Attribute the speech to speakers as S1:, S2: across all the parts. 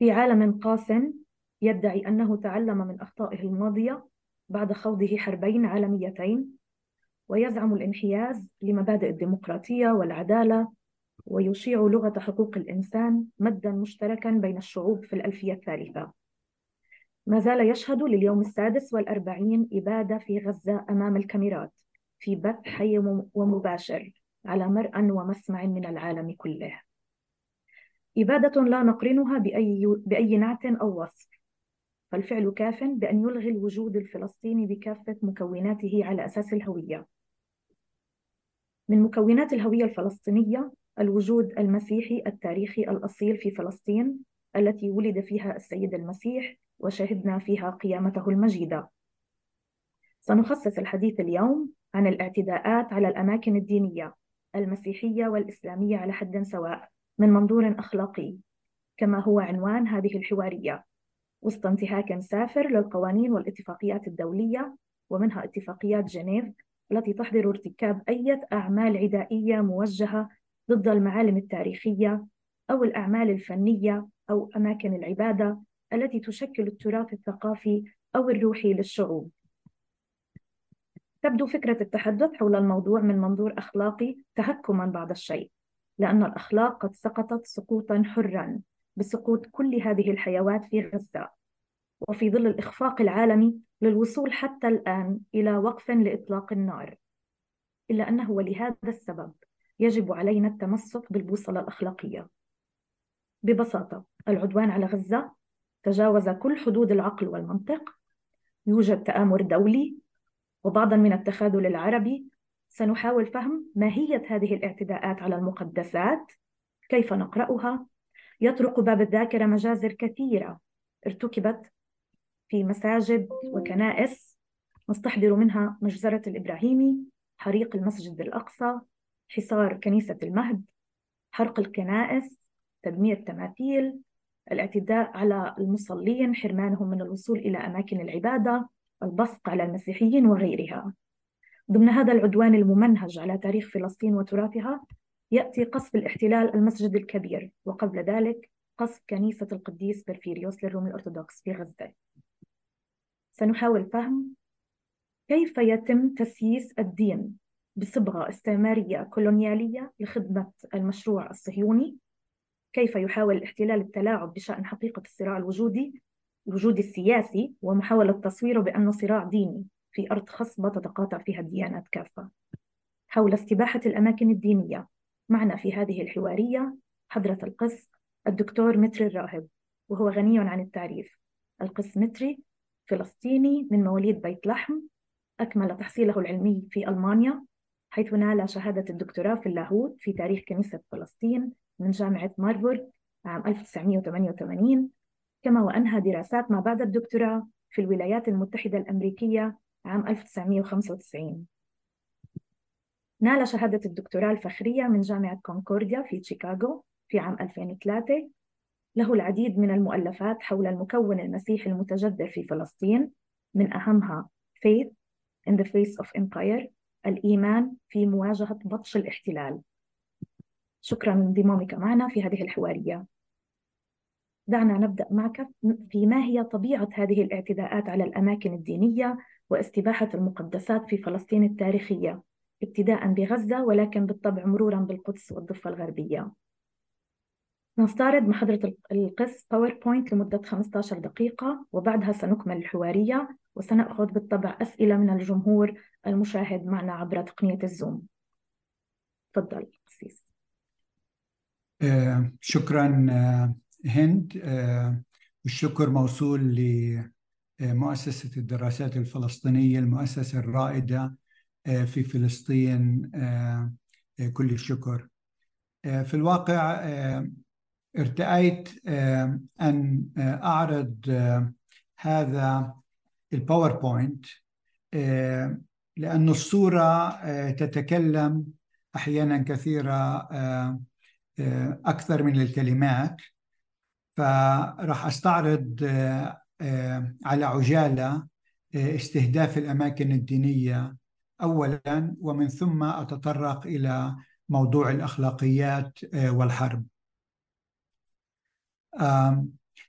S1: في عالم قاس يدعي أنه تعلم من أخطائه الماضية بعد خوضه حربين عالميتين ويزعم الانحياز لمبادئ الديمقراطية والعدالة ويشيع لغة حقوق الإنسان مدا مشتركا بين الشعوب في الألفية الثالثة. ما زال يشهد لليوم السادس والأربعين إبادة في غزة أمام الكاميرات في بث حي ومباشر على مرأى ومسمع من العالم كله. إبادة لا نقرنها بأي, بأي نعت أو وصف. فالفعل كاف بأن يلغي الوجود الفلسطيني بكافة مكوناته على أساس الهوية. من مكونات الهوية الفلسطينية الوجود المسيحي التاريخي الأصيل في فلسطين التي ولد فيها السيد المسيح وشهدنا فيها قيامته المجيدة. سنخصص الحديث اليوم عن الاعتداءات على الأماكن الدينية المسيحية والإسلامية على حد سواء. من منظور أخلاقي كما هو عنوان هذه الحوارية وسط انتهاك سافر للقوانين والاتفاقيات الدولية ومنها اتفاقيات جنيف التي تحظر ارتكاب أي أعمال عدائية موجهة ضد المعالم التاريخية أو الأعمال الفنية أو أماكن العبادة التي تشكل التراث الثقافي أو الروحي للشعوب. تبدو فكرة التحدث حول الموضوع من منظور أخلاقي تهكما بعض الشيء، لأن الأخلاق قد سقطت سقوطا حرا بسقوط كل هذه الحيوات في غزة، وفي ظل الإخفاق العالمي للوصول حتى الآن إلى وقف لإطلاق النار. إلا أنه ولهذا السبب يجب علينا التمسك بالبوصلة الأخلاقية. ببساطة، العدوان على غزة تجاوز كل حدود العقل والمنطق يوجد تآمر دولي وبعضا من التخاذل العربي سنحاول فهم ماهية هذه الاعتداءات على المقدسات. كيف نقرأها؟ يطرق باب الذاكرة مجازر كثيرة. ارتكبت في مساجد وكنائس. نستحضر منها مجزرة الإبراهيمي حريق المسجد الأقصى حصار كنيسة المهد حرق الكنائس تدمير تماثيل الاعتداء على المصلين حرمانهم من الوصول إلى أماكن العبادة البصق على المسيحيين وغيرها. ضمن هذا العدوان الممنهج على تاريخ فلسطين وتراثها يأتي قصف الاحتلال المسجد الكبير وقبل ذلك قصف كنيسة القديس برفيريوس للروم الأرثوذكس في غزة. سنحاول فهم كيف يتم تسييس الدين بصبغة استعمارية كولونيالية لخدمة المشروع الصهيوني؟ كيف يحاول الاحتلال التلاعب بشأن حقيقة الصراع الوجودي الوجودي السياسي ومحاولة تصويره بأنه صراع ديني؟ في أرض خصبة تتقاطع فيها الديانات كافة. حول استباحة الأماكن الدينية. معنا في هذه الحوارية حضرة القس الدكتور متري الراهب وهو غني عن التعريف. القس متري فلسطيني من مواليد بيت لحم أكمل تحصيله العلمي في ألمانيا حيث نال شهادة الدكتوراه في اللاهوت في تاريخ كنيسة فلسطين من جامعة ماربورغ عام 1988 كما وأنهى دراسات ما بعد الدكتوراه في الولايات المتحدة الأمريكية عام 1995 نال شهادة الدكتوراه الفخرية من جامعة كونكورديا في شيكاغو في عام 2003 له العديد من المؤلفات حول المكون المسيحي المتجذر في فلسطين من أهمها Faith in the Face of Empire الإيمان في مواجهة بطش الاحتلال. شكرا لانضمامك معنا في هذه الحوارية. دعنا نبدأ معك في ما هي طبيعة هذه الاعتداءات على الأماكن الدينية واستباحة المقدسات في فلسطين التاريخية ابتداء بغزة ولكن بالطبع مرورا بالقدس والضفة الغربية. نستعرض محاضرة القس باوربوينت لمدة 15 دقيقة وبعدها سنكمل الحوارية وسنأخذ بالطبع أسئلة من الجمهور المشاهد معنا عبر تقنية الزوم. تفضل قسيس
S2: آه، شكرا آه، هند. آه، والشكر موصول لمؤسسة الدراسات الفلسطينية المؤسسة الرائدة في فلسطين كل الشكر. في الواقع ارتأيت أن أعرض آه، هذا الباوربوينت آه، لأن الصورة آه، تتكلم أحيانا كثيرة أكثر من الكلمات. فراح أستعرض على عجالة استهداف الأماكن الدينية أولا ومن ثم أتطرق إلى موضوع الأخلاقيات والحرب.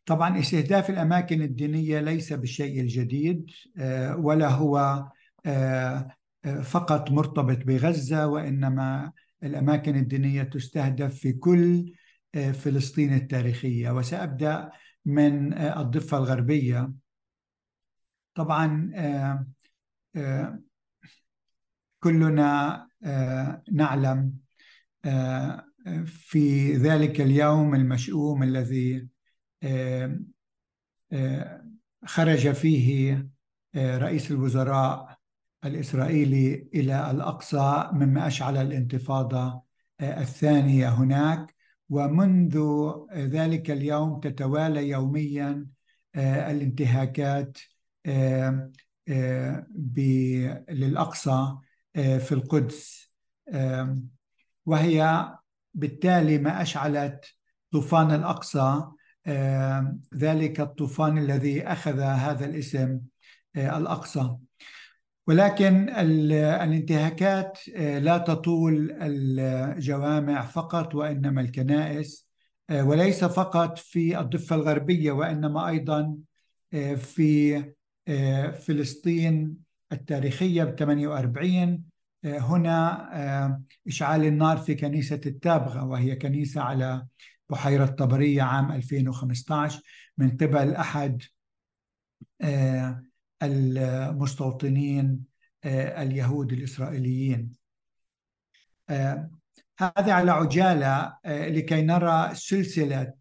S2: طبعا استهداف الأماكن الدينية ليس بالشيء الجديد ولا هو فقط مرتبط بغزة وإنما الأماكن الدينية تستهدف في كل فلسطين التاريخية. وسأبدأ من الضفة الغربية. طبعا كلنا نعلم في ذلك اليوم المشؤوم الذي خرج فيه رئيس الوزراء الإسرائيلي إلى الأقصى مما أشعل الانتفاضة الثانية هناك. ومنذ ذلك اليوم تتوالى يوميا الانتهاكات للأقصى في القدس. وهي بالتالي ما أشعلت طوفان الأقصى ذلك الطوفان الذي أخذ هذا الاسم الأقصى. ولكن الانتهاكات لا تطول الجوامع فقط وإنما الكنائس وليس فقط في الضفة الغربية وإنما أيضا في فلسطين التاريخية ب 48 هنا إشعال النار في كنيسة التابغة وهي كنيسة على بحيرة طبرية عام 2015 من قبل أحد المستوطنين اليهود الإسرائيليين. هذا على عجالة لكي نرى سلسلة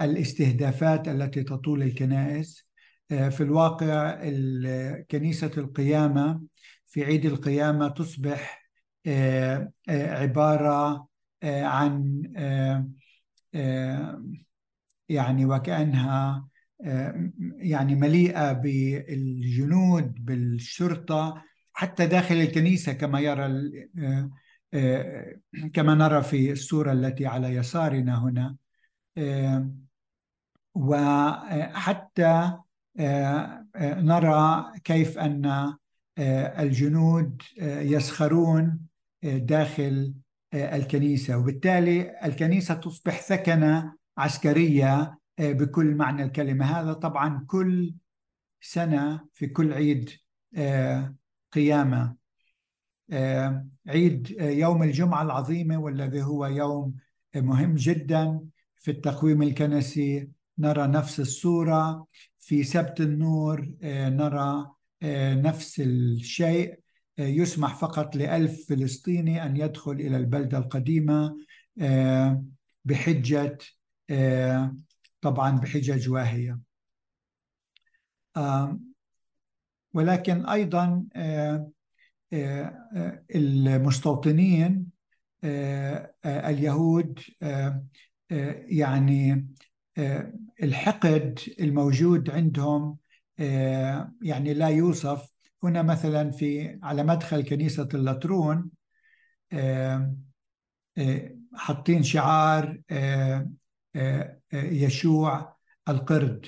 S2: الاستهدافات التي تطول الكنائس في الواقع كنيسة القيامة في عيد القيامة تصبح عبارة عن يعني وكأنها يعني مليئة بالجنود بالشرطة حتى داخل الكنيسة كما يرى كما نرى في الصورة التي على يسارنا هنا. وحتى نرى كيف أن الجنود يسخرون داخل الكنيسة. وبالتالي الكنيسة تصبح ثكنة عسكرية بكل معنى الكلمة. هذا طبعا كل سنة في كل عيد قيامة. عيد يوم الجمعة العظيمة والذي هو يوم مهم جدا في التقويم الكنسي. نرى نفس الصورة في سبت النور نرى نفس الشيء. يسمح فقط لألف فلسطيني أن يدخل إلى البلدة القديمة بحجة طبعا بحجج واهية. ولكن أيضا المستوطنين اليهود يعني الحقد الموجود عندهم يعني لا يوصف. هنا مثلا في على مدخل كنيسة اللطرون حاطين شعار يشوع القرد.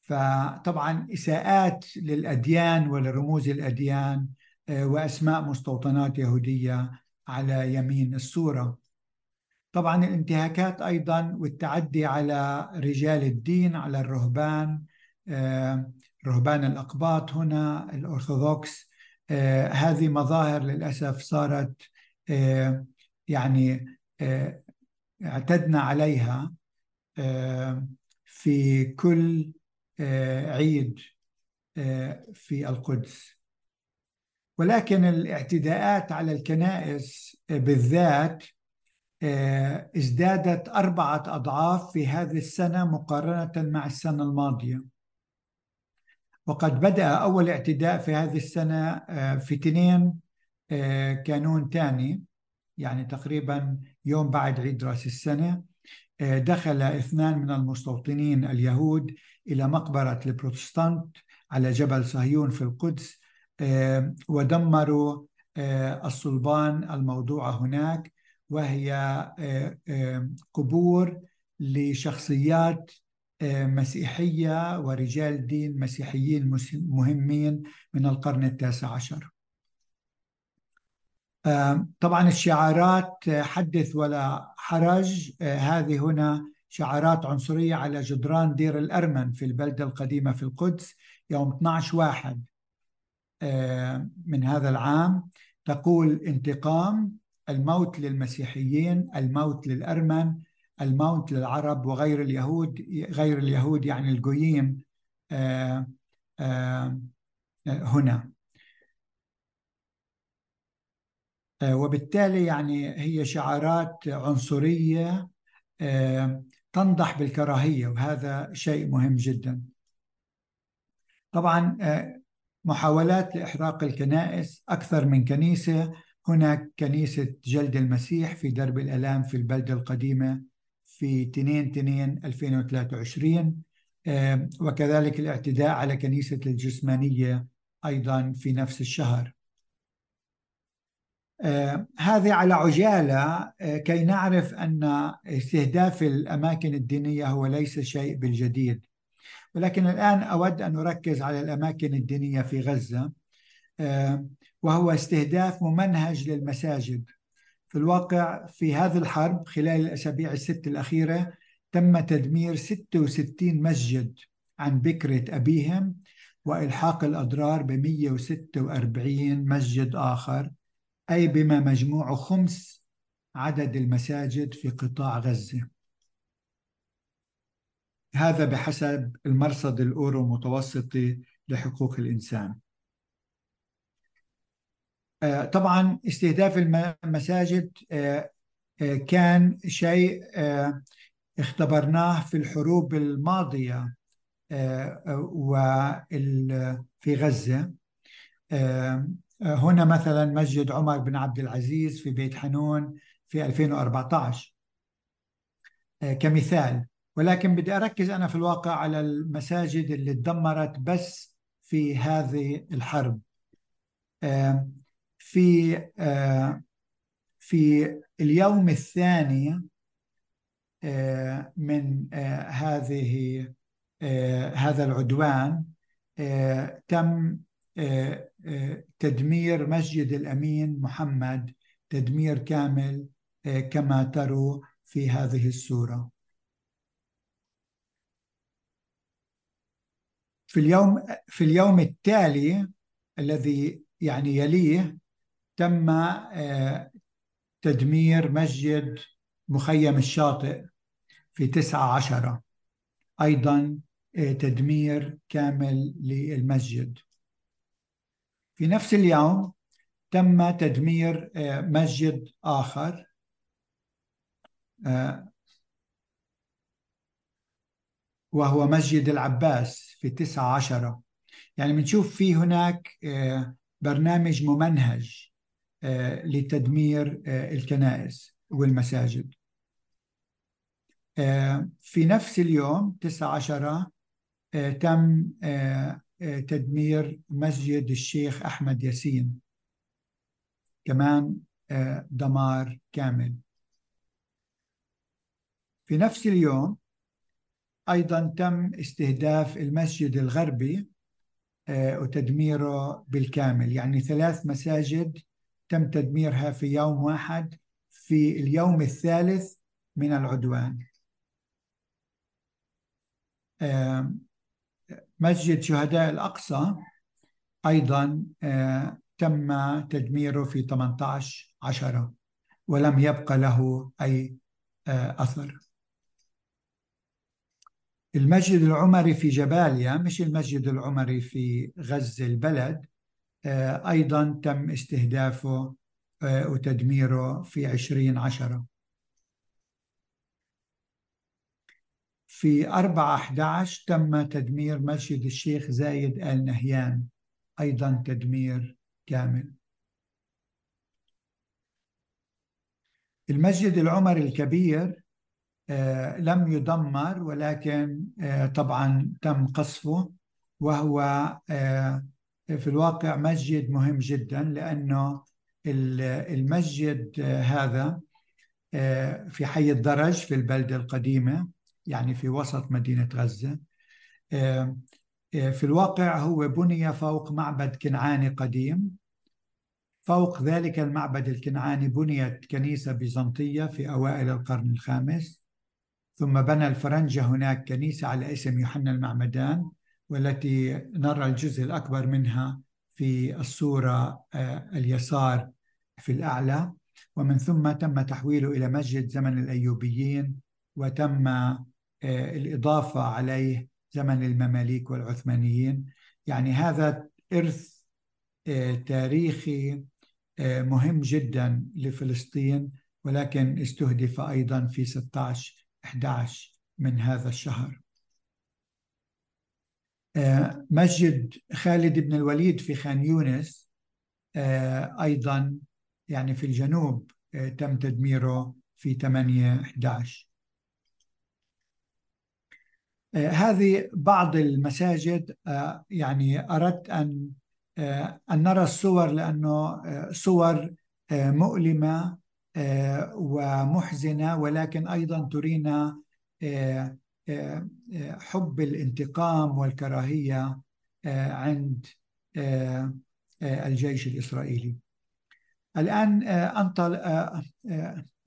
S2: فطبعا إساءات للأديان ولرموز الأديان وأسماء مستوطنات يهودية على يمين الصورة طبعا الانتهاكات أيضا والتعدي على رجال الدين على الرهبان رهبان الأقباط هنا الأرثوذكس هذه مظاهر للأسف صارت يعني اعتدنا عليها في كل عيد في القدس. ولكن الاعتداءات على الكنائس بالذات ازدادت أربعة أضعاف في هذه السنة مقارنة مع السنة الماضية. وقد بدأ أول اعتداء في هذه السنة في 2 كانون ثاني يعني تقريبا يوم بعد عيد رأس السنة دخل اثنان من المستوطنين اليهود إلى مقبرة البروتستانت على جبل صهيون في القدس ودمروا الصلبان الموضوعة هناك وهي قبور لشخصيات مسيحية ورجال دين مسيحيين مهمين من القرن التاسع عشر. طبعا الشعارات حدث ولا حرج. هذه هنا شعارات عنصرية على جدران دير الأرمن في البلدة القديمة في القدس يوم 12 واحد آه، من هذا العام. تقول انتقام الموت للمسيحيين الموت للأرمن الموت للعرب وغير اليهود غير اليهود يعني الجويين آه، آه، هنا. وبالتالي يعني هي شعارات عنصرية تنضح بالكراهية وهذا شيء مهم جدا. طبعا محاولات لإحراق الكنائس أكثر من كنيسة. هناك كنيسة جلد المسيح في درب الألام في البلدة القديمة في 2 2 2023 وكذلك الاعتداء على كنيسة الجسمانية أيضا في نفس الشهر. آه، هذه على عجالة آه، كي نعرف أن استهداف الأماكن الدينية هو ليس شيء بالجديد. ولكن الآن أود أن أركز على الأماكن الدينية في غزة آه، وهو استهداف ممنهج للمساجد. في الواقع في هذه الحرب خلال الأسابيع الست الأخيرة تم تدمير 66 مسجد عن بكرة أبيهم وإلحاق الأضرار ب 146 مسجد آخر. أي بما مجموع خمس عدد المساجد في قطاع غزة. هذا بحسب المرصد الأورو المتوسطي لحقوق الإنسان. آه، طبعا استهداف المساجد آه، آه، كان شيء اختبرناه في الحروب الماضية وفي غزة. هنا مثلا مسجد عمر بن عبد العزيز في بيت حنون في 2014 كمثال ولكن بدي أركز أنا في الواقع على المساجد اللي تدمرت بس في هذه الحرب. في في اليوم الثاني من هذه هذا العدوان تم تدمير مسجد الأمين محمد تدمير كامل كما تروا في هذه الصورة في اليوم في اليوم التالي الذي يعني يليه تم آه، تدمير مسجد مخيم الشاطئ في تسعة عشرة أيضا آه، تدمير كامل للمسجد. في نفس اليوم تم تدمير آه، مسجد آخر. وهو مسجد العباس في تسعة عشرة يعني بنشوف في هناك برنامج ممنهج آه، لتدمير آه، الكنائس والمساجد. آه، في نفس اليوم 19 تم تدمير مسجد الشيخ أحمد ياسين. كمان دمار كامل. في نفس اليوم أيضا تم استهداف المسجد الغربي وتدميره بالكامل. يعني ثلاث مساجد تم تدميرها في يوم واحد في اليوم الثالث من العدوان. مسجد شهداء الأقصى أيضا تم تدميره في 18 عشرة ولم يبقى له أي أثر. المسجد العمري في جباليا مش المسجد العمري في غزة البلد آه، أيضا تم استهدافه آه، وتدميره في عشرين عشرة. في أربعة 11 تم تدمير مسجد الشيخ زايد آل نهيان أيضا تدمير كامل. المسجد العمري الكبير آه، لم يدمر ولكن طبعا تم قصفه وهو في الواقع مسجد مهم جدا لأنه المسجد هذا آه، في حي الدرج في البلدة القديمة. يعني في وسط مدينة غزة. في الواقع هو بني فوق معبد كنعاني قديم. فوق ذلك المعبد الكنعاني بنيت كنيسة بيزنطية في أوائل القرن الخامس. ثم بنى الفرنجة هناك كنيسة على اسم يوحنا المعمدان والتي نرى الجزء الأكبر منها في الصورة اليسار في الأعلى. ومن ثم تم تحويله إلى مسجد زمن الأيوبيين وتم الإضافة عليه زمن المماليك والعثمانيين. يعني هذا إرث تاريخي مهم جدا لفلسطين ولكن استهدف أيضا في 16 11 من هذا الشهر. مسجد خالد بن الوليد في خان يونس أيضا يعني في الجنوب تم تدميره في 8 11 هذه بعض المساجد يعني أردت أن أن نرى الصور لأنه صور مؤلمة ومحزنة ولكن أيضا ترينا حب الانتقام والكراهية عند الجيش الإسرائيلي. الآن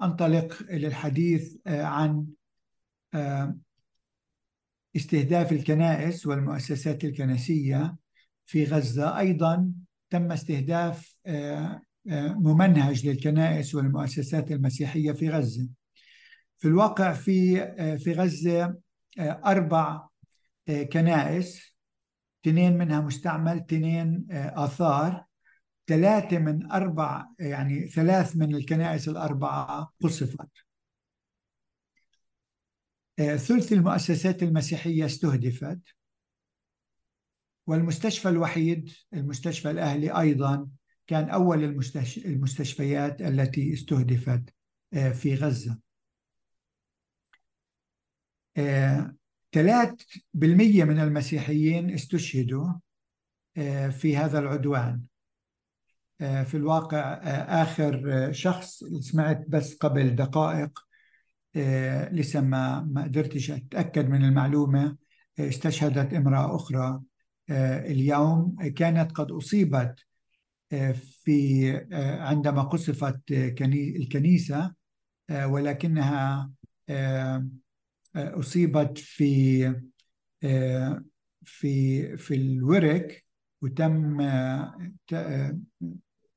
S2: أنطلق للحديث عن استهداف الكنائس والمؤسسات الكنسية في غزة أيضا تم استهداف ممنهج للكنائس والمؤسسات المسيحية في غزة. في الواقع في في غزة أربع كنائس اثنين منها مستعمل اثنين آثار. ثلاثة من أربع يعني ثلاث من الكنائس الأربعة قصفت. ثلث المؤسسات المسيحية استهدفت والمستشفى الوحيد المستشفى الأهلي أيضا كان أول المستشفيات التي استهدفت في غزة. ثلاث بالمية من المسيحيين استشهدوا في هذا العدوان. في الواقع آخر شخص سمعت بس قبل دقائق لسه ما ما قدرتش أتأكد من المعلومة. استشهدت امرأة أخرى. اليوم كانت قد أصيبت في عندما قصفت الكنيسة ولكنها أصيبت في في في الورك وتم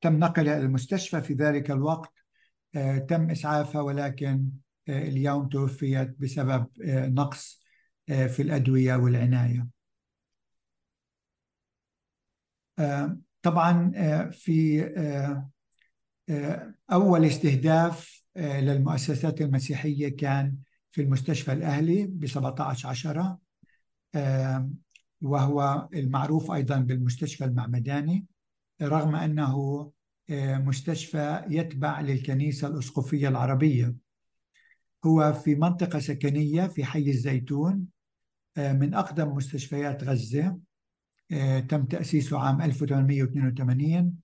S2: تم نقلها إلى المستشفى في ذلك الوقت. تم إسعافها ولكن اليوم توفيت بسبب نقص في الأدوية والعناية. طبعا في أول استهداف للمؤسسات المسيحية كان في المستشفى الأهلي ب 17 عشرة وهو المعروف أيضا بالمستشفى المعمداني رغم أنه مستشفى يتبع للكنيسة الأسقفية العربية. هو في منطقة سكنية في حي الزيتون من أقدم مستشفيات غزة تم تأسيسه عام 1882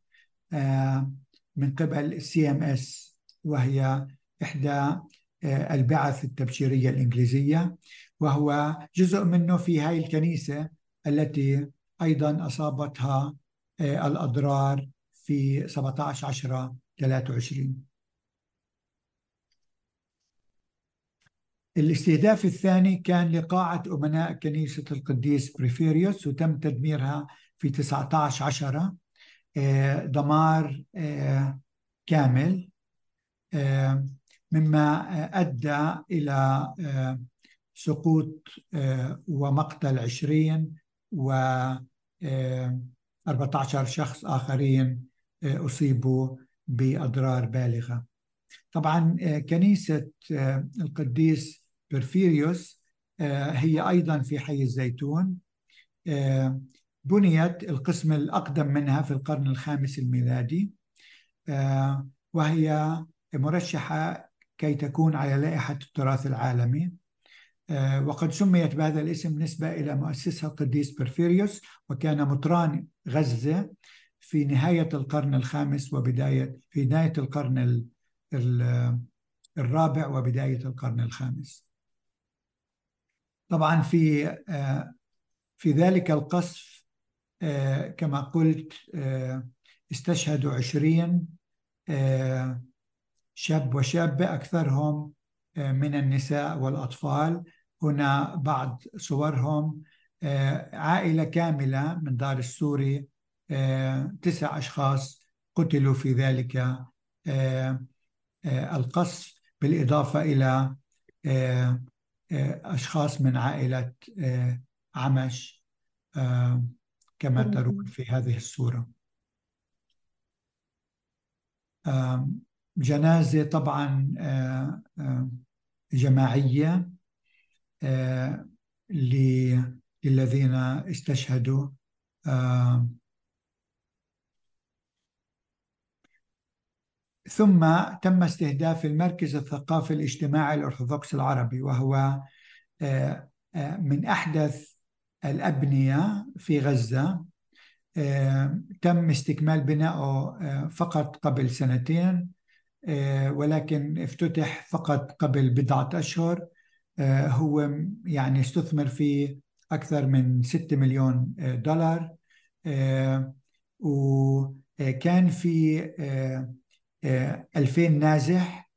S2: من قبل ال CMS وهي إحدى البعثات التبشيرية الإنجليزية وهو جزء منه في هاي الكنيسة التي أيضا أصابتها الأضرار في 17 10 23 الاستهداف الثاني كان لقاعة أمناء كنيسة القديس بريفيريوس وتم تدميرها في 19 عشرة. دمار كامل. مما أدى إلى سقوط ومقتل 20 و 14 شخص آخرين أصيبوا بأضرار بالغة. طبعا كنيسة القديس بورفيريوس هي أيضا في حي الزيتون. بنيت القسم الأقدم منها في القرن الخامس الميلادي. وهي مرشحة كي تكون على لائحة التراث العالمي. وقد سميت بهذا الاسم نسبة إلى مؤسسها القديس بورفيريوس وكان مطران غزة في نهاية القرن الخامس وبداية في نهاية القرن الرابع وبداية القرن الخامس. طبعا في في ذلك القصف كما قلت استشهدوا عشرين شاب وشابة أكثرهم من النساء والأطفال. هنا بعض صورهم عائلة كاملة من دار السوري تسع أشخاص قتلوا في ذلك القصف بالإضافة إلى أشخاص من عائلة عمش كما ترون في هذه الصورة. جنازة طبعا جماعية للذين استشهدوا ثم تم استهداف المركز الثقافي الاجتماعي الأرثوذكس العربي وهو من أحدث الأبنية في غزة. تم استكمال بنائه فقط قبل سنتين ولكن افتتح فقط قبل بضعة أشهر. هو يعني استثمر فيه أكثر من 6 مليون دولار. وكان في 2000 نازح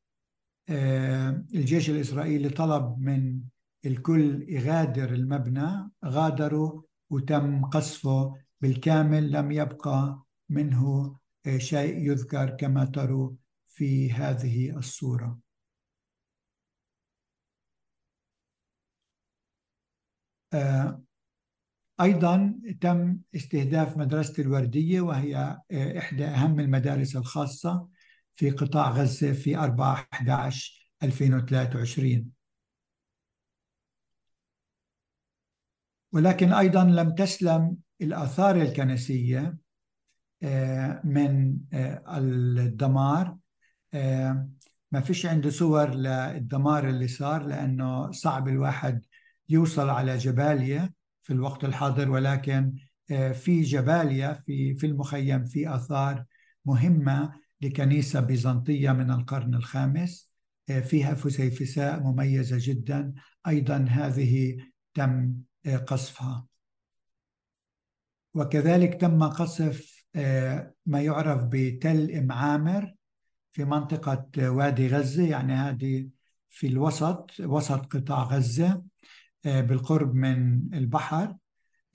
S2: الجيش الإسرائيلي طلب من الكل يغادر المبنى. غادروا وتم قصفه بالكامل لم يبقى منه شيء يذكر كما تروا في هذه الصورة. أيضا تم استهداف مدرسة الوردية وهي إحدى أهم المدارس الخاصة. في قطاع غزة في 4 11 2023 ولكن أيضا لم تسلم الآثار الكنسية من الدمار. ما فيش عنده صور للدمار اللي صار لأنه صعب الواحد يوصل على جباليا في الوقت الحاضر. ولكن في جباليا في في المخيم في آثار مهمة لكنيسة بيزنطية من القرن الخامس فيها فسيفساء مميزة جدا أيضا هذه تم قصفها. وكذلك تم قصف ما يعرف بتل إم عامر في منطقة وادي غزة يعني هذه في الوسط وسط قطاع غزة بالقرب من البحر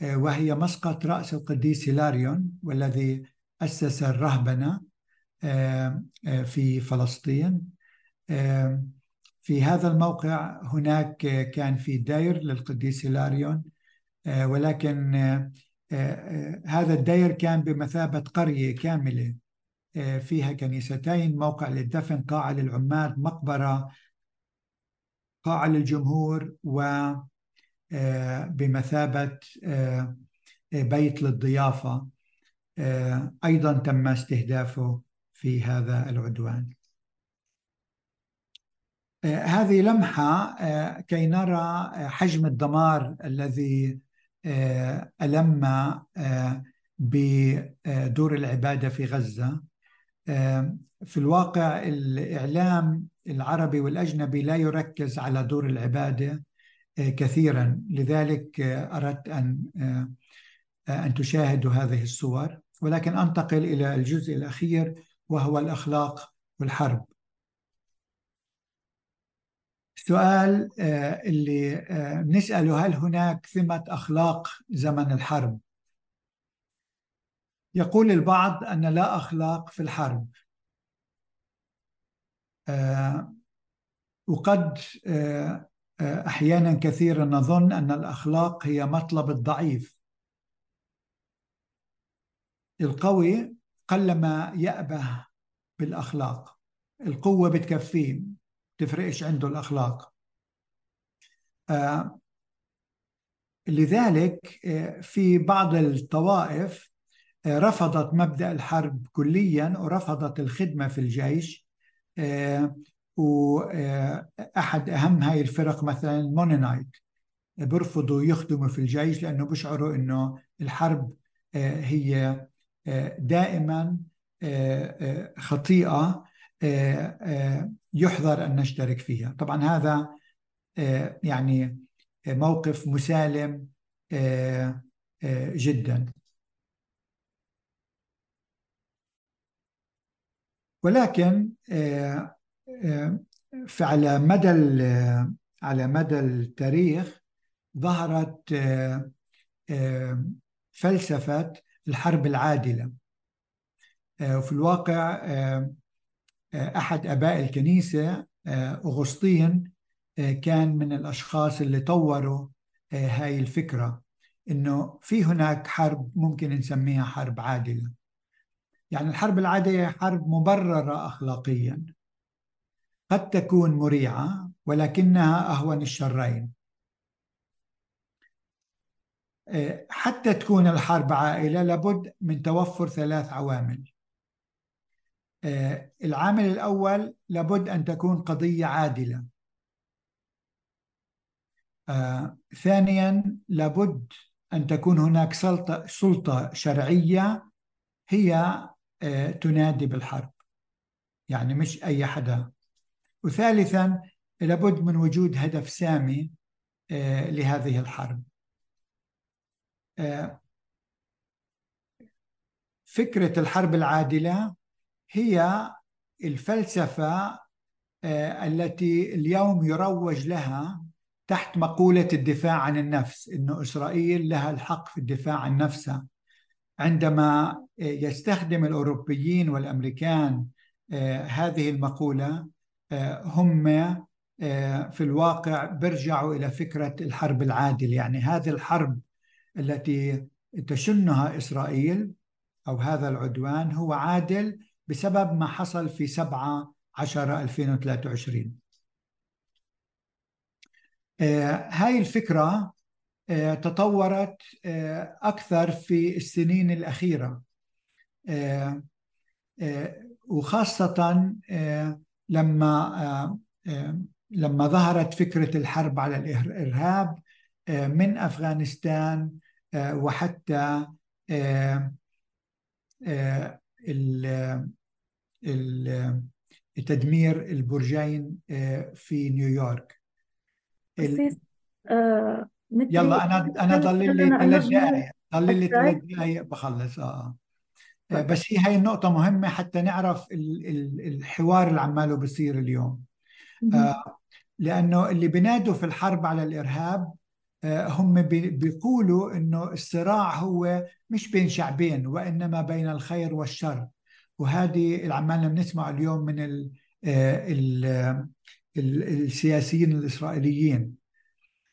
S2: وهي مسقط رأس القديس هيلاريون والذي أسس الرهبنة. في فلسطين. في هذا الموقع هناك كان في دير للقديس هيلاريون. ولكن هذا الدير كان بمثابة قرية كاملة. فيها كنيستين موقع للدفن قاعة للعمال مقبرة قاعة للجمهور و بمثابة بيت للضيافة. أيضا تم استهدافه. في هذا العدوان. هذه لمحة كي نرى حجم الدمار الذي ألم بدور العبادة في غزة. في الواقع الإعلام العربي والأجنبي لا يركز على دور العبادة كثيرا. لذلك أردت أن أن تشاهدوا هذه الصور. ولكن أنتقل إلى الجزء الأخير وهو الأخلاق والحرب. السؤال اللي نسأله هل هناك ثمة أخلاق زمن الحرب؟ يقول البعض أن لا أخلاق في الحرب. وقد أحيانا كثيرا نظن أن الأخلاق هي مطلب الضعيف. القوي قلما يأبه بالأخلاق. القوة بتكفيه تفرقش عنده الأخلاق. آه لذلك آه في بعض الطوائف آه رفضت مبدأ الحرب كليا ورفضت الخدمة في الجيش. وأحد أهم هاي الفرق مثلا المونينايت بيرفضوا يخدموا في الجيش لأنه بيشعروا أنه الحرب هي دائما خطيئة يحذر أن نشترك فيها. طبعا هذا يعني موقف مسالم جدا. ولكن فعلى مدى على مدى التاريخ ظهرت فلسفة الحرب العادلة. وفي الواقع أحد أباء الكنيسة أغسطين كان من الأشخاص اللي طوروا هاي الفكرة إنه في هناك حرب ممكن نسميها حرب عادلة. يعني الحرب العادلة حرب مبررة أخلاقيا. قد تكون مريعة ولكنها أهون الشرين. حتى تكون الحرب عائلة لابد من توفر ثلاث عوامل. العامل الأول لابد أن تكون قضية عادلة. ثانيا لابد أن تكون هناك سلطة, سلطة شرعية هي تنادي بالحرب. يعني مش أي حدا. وثالثا لابد من وجود هدف سامي لهذه الحرب. فكرة الحرب العادلة هي الفلسفة التي اليوم يروج لها تحت مقولة الدفاع عن النفس إنه إسرائيل لها الحق في الدفاع عن نفسها. عندما يستخدم الأوروبيين والأمريكان هذه المقولة هم في الواقع بيرجعوا إلى فكرة الحرب العادل يعني هذه الحرب التي تشنها إسرائيل أو هذا العدوان هو عادل بسبب ما حصل في 7 10 2023 هاي الفكرة تطورت أكثر في السنين الأخيرة. وخاصة لما لما ظهرت فكرة الحرب على الإرهاب من أفغانستان وحتى تدمير البرجين في نيويورك.
S1: آه
S2: يلا أنا أنا ضل لي ثلاث دقائق ضل لي ثلاث دقائق بخلص آه بس هي هاي النقطة مهمة حتى نعرف الحوار اللي عماله بصير اليوم. آه لأنه اللي بينادوا في الحرب على الإرهاب آه هم بيقولوا أنه الصراع هو مش بين شعبين وإنما بين الخير والشر. وهذه اللي عمالنا اليوم من ال ال السياسيين الإسرائيليين.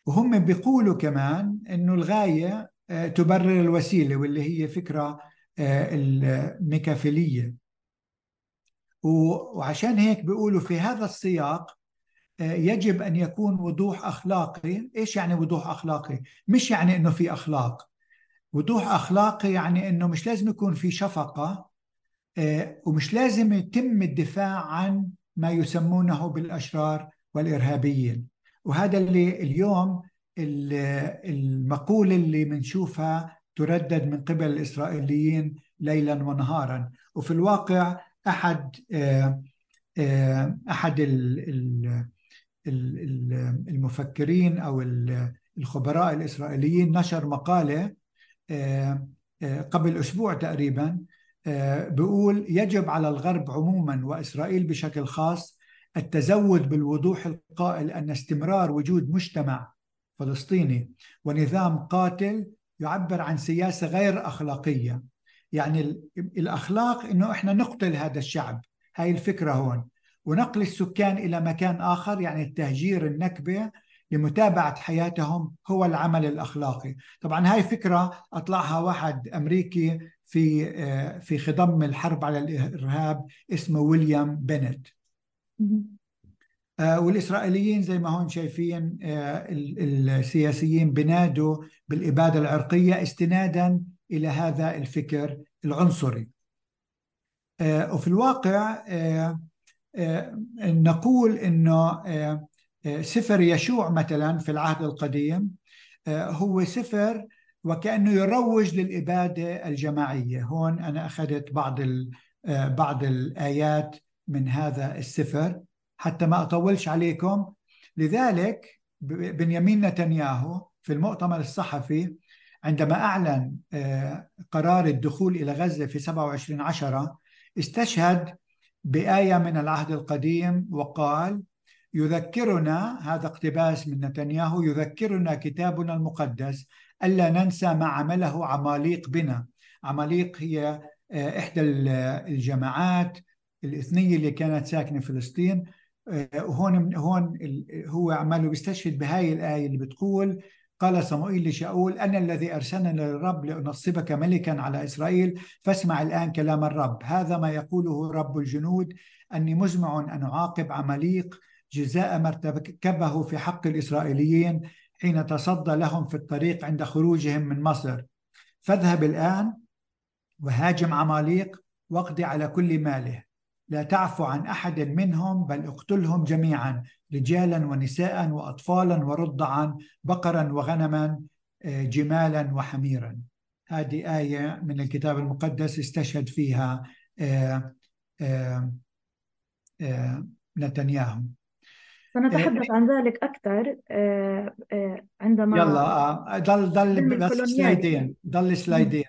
S2: وهم بيقولوا كمان أنه الغاية تبرر الوسيلة واللي هي فكرة الميكافيلية. وعشان هيك بيقولوا في هذا السياق يجب أن يكون وضوح أخلاقي. إيش يعني وضوح أخلاقي؟ مش يعني أنه في أخلاق. وضوح أخلاقي يعني أنه مش لازم يكون في شفقة ومش لازم يتم الدفاع عن ما يسمونه بالأشرار والإرهابيين. وهذا اللي اليوم المقولة اللي بنشوفها تردد من قبل الإسرائيليين ليلا ونهارا. وفي الواقع أحد أحد المفكرين أو الخبراء الإسرائيليين نشر مقالة قبل أسبوع تقريبا بيقول يجب على الغرب عموما وإسرائيل بشكل خاص التزود بالوضوح القائل أن استمرار وجود مجتمع فلسطيني ونظام قاتل يعبر عن سياسة غير أخلاقية. يعني الأخلاق إنه إحنا نقتل هذا الشعب. هاي الفكرة هون. ونقل السكان إلى مكان آخر يعني التهجير النكبة لمتابعة حياتهم هو العمل الأخلاقي. طبعا هاي فكرة أطلعها واحد أمريكي في في خضم الحرب على الإرهاب اسمه ويليام بنت. والإسرائيليين زي ما هون شايفين السياسيين بنادوا بالإبادة العرقية استنادا إلى هذا الفكر العنصري. وفي الواقع نقول إنه سفر يشوع مثلا في العهد القديم هو سفر وكأنه يروج للإبادة الجماعية. هون أنا أخذت بعض بعض الآيات من هذا السفر حتى ما أطولش عليكم. لذلك بنيامين نتنياهو في المؤتمر الصحفي عندما أعلن قرار الدخول إلى غزة في 27 عشرة استشهد بآية من العهد القديم وقال يذكرنا هذا اقتباس من نتنياهو يذكرنا كتابنا المقدس ألا ننسى ما عمله عماليق بنا. عماليق هي آه، إحدى الجماعات الإثنية اللي كانت ساكنة فلسطين. وهون هون هو عماله بيستشهد بهاي الآية اللي بتقول قال صموئيل لشاول أنا الذي أرسلني للرب لأنصبك ملكا على إسرائيل. فاسمع الآن كلام الرب. هذا ما يقوله رب الجنود. أني مزمع أن أعاقب عمليق جزاء ما ارتكبه في حق الإسرائيليين حين تصدى لهم في الطريق عند خروجهم من مصر. فاذهب الآن وهاجم عماليق واقضي على كل ماله. لا تعفو عن أحد منهم بل اقتلهم جميعا. رجالا ونساء وأطفالا ورضعا بقرا وغنما آه، جمالا وحميرا. هذه آية من الكتاب المقدس استشهد فيها آه، آه،
S1: نتنياهو. سنتحدث عن ذلك أكثر عندما
S2: يلا ضل ضل بس سلايدين ضل سلايدين.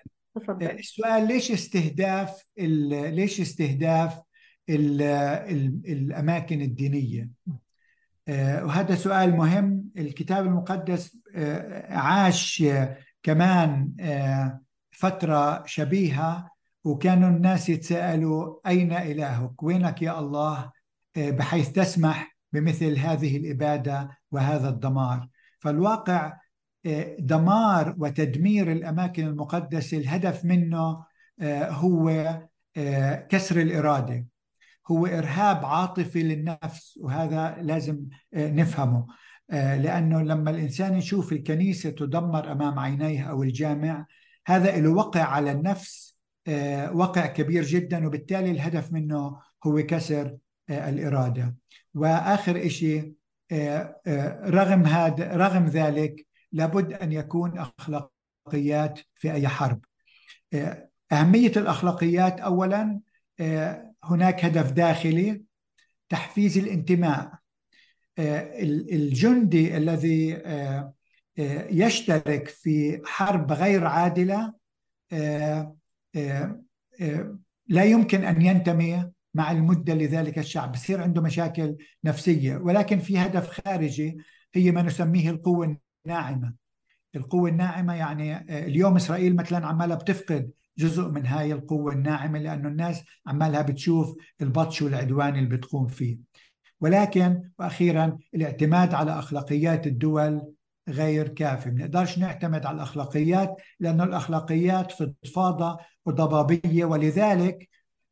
S2: السؤال ليش استهداف ليش استهداف ال ال الأماكن الدينية؟ وهذا سؤال مهم. الكتاب المقدس آه، عاش كمان آه، فترة شبيهة وكانوا الناس يتساءلوا أين إلهك؟ وينك يا الله؟ بحيث تسمح بمثل هذه الإبادة وهذا الدمار. فالواقع دمار وتدمير الأماكن المقدسة الهدف منه هو كسر الإرادة. هو إرهاب عاطفي للنفس وهذا لازم آه، نفهمه. آه، لأنه لما الإنسان يشوف الكنيسة تدمر أمام عينيه أو الجامع هذا له وقع على النفس آه، وقع كبير جدا وبالتالي الهدف منه هو كسر الإرادة. وآخر شيء رغم هذا رغم ذلك لابد أن يكون أخلاقيات في أي حرب. أهمية الأخلاقيات اولا هناك هدف داخلي تحفيز الانتماء. آه، الجندي الذي آه، آه، يشترك في حرب غير عادلة لا يمكن أن ينتمي مع المدة لذلك الشعب. بصير عنده مشاكل نفسية ولكن في هدف خارجي هي ما نسميه القوة الناعمة. القوة الناعمة يعني اليوم إسرائيل مثلا عمالها بتفقد جزء من هاي القوة الناعمة لأنه الناس عمالها بتشوف البطش والعدوان اللي بتقوم فيه. ولكن وأخيرا الاعتماد على أخلاقيات الدول غير كافي. ما نقدرش نعتمد على الأخلاقيات لأن الأخلاقيات فضفاضة وضبابية ولذلك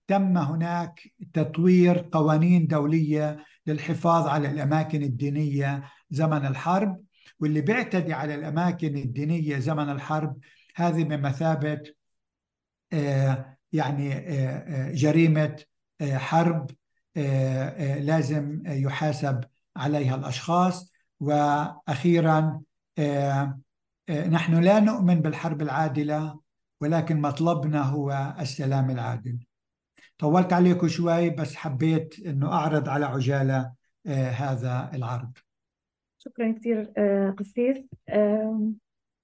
S2: تم هناك تطوير قوانين دولية للحفاظ على الأماكن الدينية زمن الحرب. واللي بيعتدي على الأماكن الدينية زمن الحرب هذه بمثابة يعني آه، آه، جريمة حرب لازم يحاسب عليها الأشخاص. وأخيرا نحن لا نؤمن بالحرب العادلة ولكن مطلبنا هو السلام العادل. طولت عليكم شوي بس حبيت أنه أعرض على عجالة هذا العرض.
S1: شكرا كثير قسيس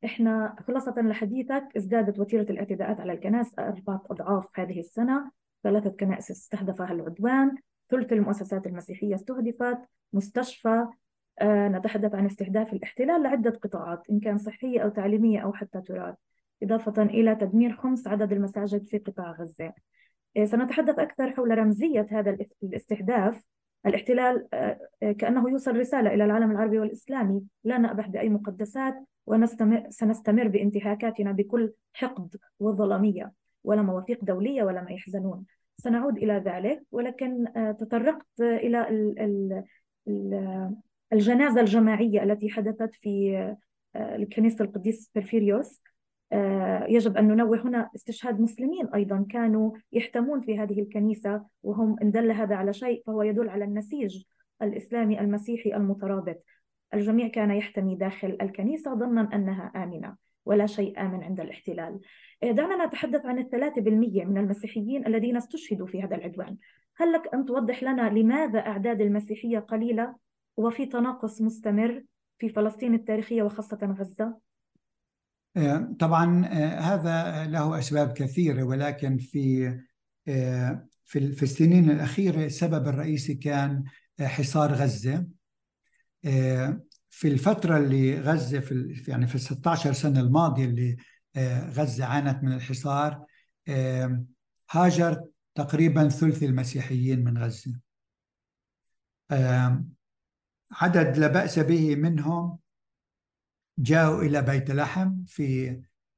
S1: إحنا خلاصة لحديثك ازدادت وتيرة الاعتداءات على الكنائس أربعة أضعاف هذه السنة ثلاثة كنائس استهدفها العدوان ثلث المؤسسات المسيحية استهدفت مستشفى آه نتحدث عن استهداف الاحتلال لعدة قطاعات إن كان صحية أو تعليمية أو حتى تراث إضافة إلى تدمير خمس عدد المساجد في قطاع غزة. آه سنتحدث أكثر حول رمزية هذا الاستهداف. الاحتلال آه، آه، كأنه يوصل رسالة إلى العالم العربي والإسلامي لا نأبح بأي مقدسات وسنستمر بانتهاكاتنا بكل حقد وظلامية ولا مواثيق دولية ولا ما يحزنون. سنعود إلى ذلك ولكن آه، تطرقت إلى الجنازة الجماعية التي حدثت في كنيسة القديس بورفيريوس آه، يجب أن ننوه هنا استشهاد مسلمين أيضا كانوا يحتمون في هذه الكنيسة وهم إن دل هذا على شيء فهو يدل على النسيج الإسلامي المسيحي المترابط. الجميع كان يحتمي داخل الكنيسة ظنا أنها آمنة ولا شيء آمن عند الاحتلال. دعنا نتحدث عن الثلاثة بالمية من المسيحيين الذين استشهدوا في هذا العدوان. هل لك أن توضح لنا لماذا أعداد المسيحية قليلة وفي تناقص مستمر في فلسطين التاريخية وخاصة غزة؟
S2: آه، طبعا آه، هذا له أسباب كثيرة ولكن في آه، في السنين الأخيرة السبب الرئيسي كان حصار غزة. في الفترة اللي غزة في يعني في ال 16 سنة الماضية اللي غزة عانت من الحصار هاجر تقريبا ثلث المسيحيين من غزة. عدد لا بأس به منهم جاءوا إلى بيت لحم في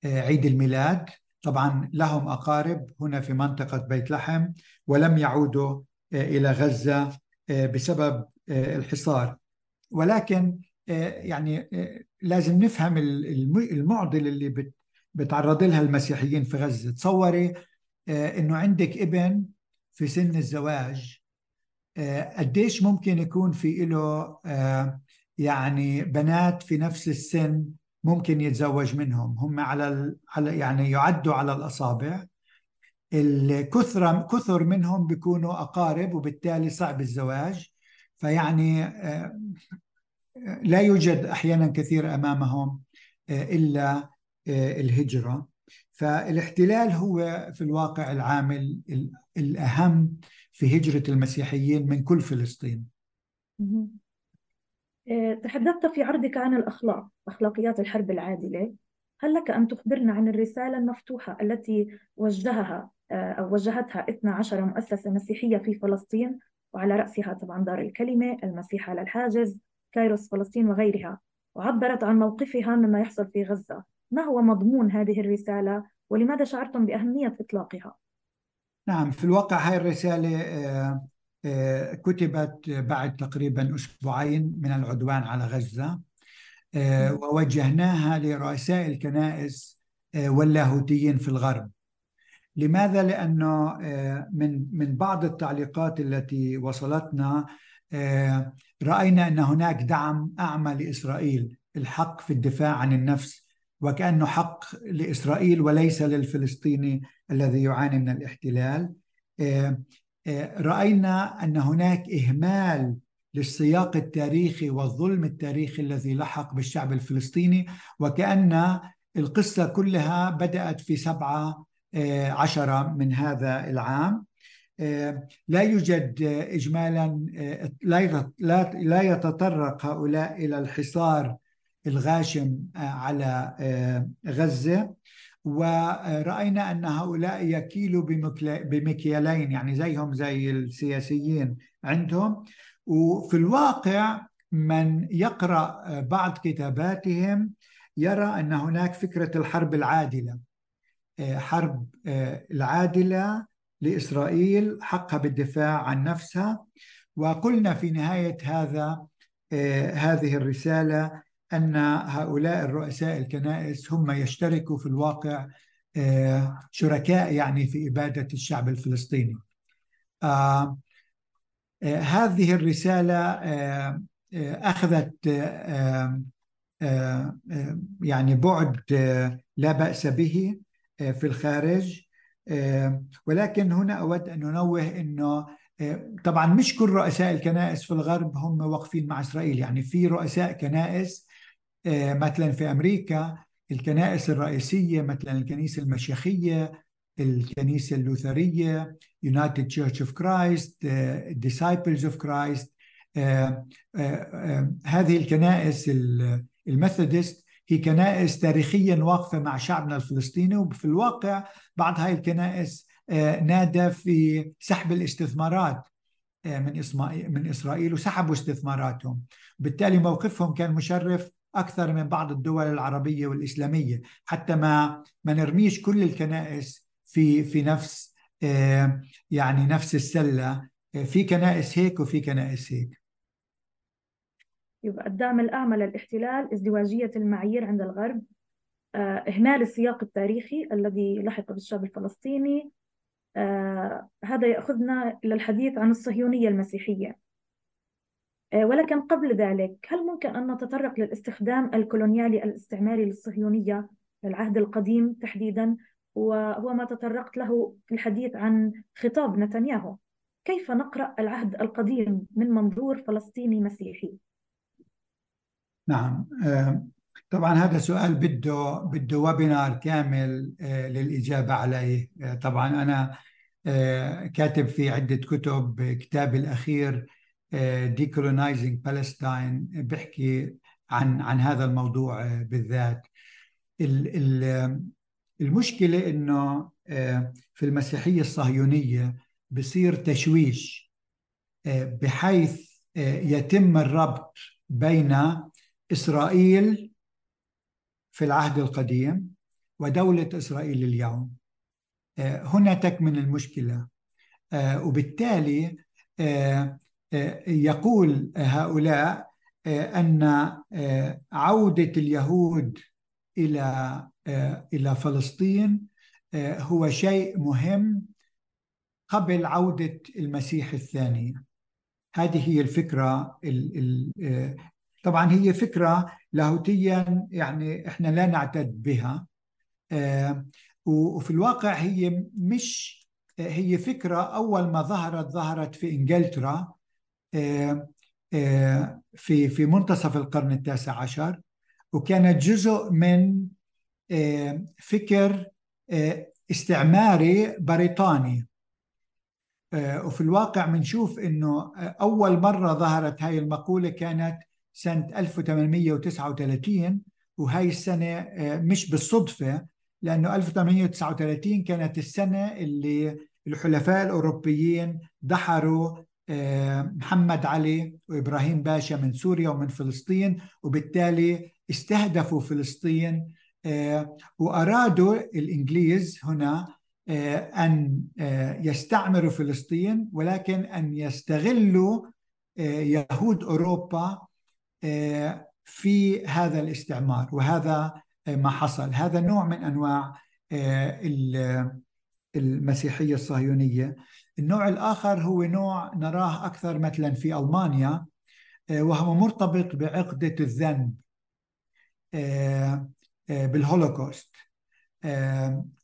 S2: آه، عيد الميلاد. طبعا لهم أقارب هنا في منطقة بيت لحم ولم يعودوا آه، إلى غزة آه، بسبب الحصار. ولكن يعني لازم نفهم المعضلة اللي بتعرض لها المسيحيين في غزة. تصوري أنه عندك ابن في سن الزواج قديش ممكن يكون في له يعني بنات في نفس السن ممكن يتزوج منهم. هم على على يعني يعدوا على الأصابع. الكثر كثر منهم بيكونوا أقارب وبالتالي صعب الزواج. فيعني آه، لا يوجد أحيانا كثير أمامهم آه، إلا آه، الهجرة. فالاحتلال هو في الواقع العامل الأهم في هجرة المسيحيين من كل فلسطين.
S1: تحدثت في عرضك عن الأخلاق أخلاقيات الحرب العادلة. هل لك أن تخبرنا عن الرسالة المفتوحة التي وجهها أو وجهتها 12 مؤسسة مسيحية في فلسطين؟ وعلى رأسها طبعا دار الكلمة المسيح على الحاجز كايروس فلسطين وغيرها. وعبرت عن موقفها مما يحصل في غزة. ما هو مضمون هذه الرسالة؟ ولماذا شعرتم بأهمية إطلاقها؟
S2: نعم في الواقع هاي الرسالة آه، آه، كتبت بعد تقريبا أسبوعين من العدوان على غزة. آه، ووجهناها لرؤساء الكنائس واللاهوتيين في الغرب. لماذا؟ لأنه من من بعض التعليقات التي وصلتنا رأينا أن هناك دعم أعمى لإسرائيل الحق في الدفاع عن النفس وكأنه حق لإسرائيل وليس للفلسطيني الذي يعاني من الاحتلال رأينا أن هناك إهمال للسياق التاريخي والظلم التاريخي الذي لحق بالشعب الفلسطيني وكأن القصة كلها بدأت في سبعة آه، عشرة من هذا العام. آه، لا يوجد إجمالا آه، لا يتطرق هؤلاء إلى الحصار الغاشم على غزة. ورأينا أن هؤلاء يكيلوا بمكيالين يعني زيهم زي السياسيين عندهم. وفي الواقع من يقرأ بعض كتاباتهم يرى أن هناك فكرة الحرب العادلة. حرب العادلة لإسرائيل حقها بالدفاع عن نفسها. وقلنا في نهاية هذا هذه الرسالة أن هؤلاء الرؤساء الكنائس هم يشتركوا في الواقع آه، شركاء يعني في إبادة الشعب الفلسطيني. آه، آه، هذه الرسالة أخذت يعني بعد لا بأس به. في الخارج. ولكن هنا أود أن ننوه أنه طبعا مش كل رؤساء الكنائس في الغرب هم واقفين مع إسرائيل. يعني في رؤساء كنائس آه، مثلا في أمريكا الكنائس الرئيسية مثلا الكنيسة المشيخية الكنيسة اللوثرية United Church of Christ Disciples of Christ هذه الكنائس الميثودست هي كنائس تاريخيا واقفة مع شعبنا الفلسطيني وفي الواقع بعض هاي الكنائس نادى في سحب الاستثمارات من من إسرائيل وسحبوا استثماراتهم. بالتالي موقفهم كان مشرف أكثر من بعض الدول العربية والإسلامية. حتى ما ما نرميش كل الكنائس في في نفس آه، يعني نفس السلة آه، في كنائس هيك وفي كنائس هيك.
S1: يبقى الدعم الأعمى للاحتلال ازدواجية المعايير عند الغرب آه، إهمال السياق التاريخي الذي لحق بالشعب الفلسطيني. هذا يأخذنا إلى الحديث عن الصهيونية المسيحية. آه، ولكن قبل ذلك هل ممكن أن نتطرق للاستخدام الكولونيالي الاستعماري للصهيونية للعهد القديم تحديدا؟ وهو ما تطرقت له في الحديث عن خطاب نتنياهو. كيف نقرأ العهد القديم من منظور فلسطيني مسيحي؟
S2: نعم. آه، طبعا هذا سؤال بده بده ويبينار كامل آه، للإجابة عليه. طبعا أنا كاتب في عدة كتب كتابي الأخير decolonizing Palestine بيحكي عن عن هذا الموضوع بالذات. المشكلة إنه في المسيحية الصهيونية بصير تشويش بحيث يتم الربط بين إسرائيل في العهد القديم ودولة إسرائيل اليوم. هنا تكمن المشكلة. وبالتالي يقول هؤلاء أن عودة اليهود إلى إلى فلسطين هو شيء مهم قبل عودة المسيح الثاني. هذه هي الفكرة طبعا هي فكرة لاهوتيا يعني إحنا لا نعتد بها. وفي الواقع هي مش هي فكرة أول ما ظهرت ظهرت في إنجلترا في في منتصف القرن التاسع عشر وكانت جزء من فكر استعماري بريطاني. وفي الواقع بنشوف إنه أول مرة ظهرت هاي المقولة كانت سنة 1839 وهي السنة مش بالصدفة لأنه 1839 كانت السنة اللي الحلفاء الأوروبيين دحروا محمد علي وإبراهيم باشا من سوريا ومن فلسطين وبالتالي استهدفوا فلسطين وأرادوا الإنجليز هنا أن يستعمروا فلسطين ولكن أن يستغلوا يهود أوروبا في هذا الاستعمار وهذا ما حصل. هذا نوع من أنواع المسيحية الصهيونية. النوع الآخر هو نوع نراه أكثر مثلا في ألمانيا وهو مرتبط بعقدة الذنب بالهولوكوست.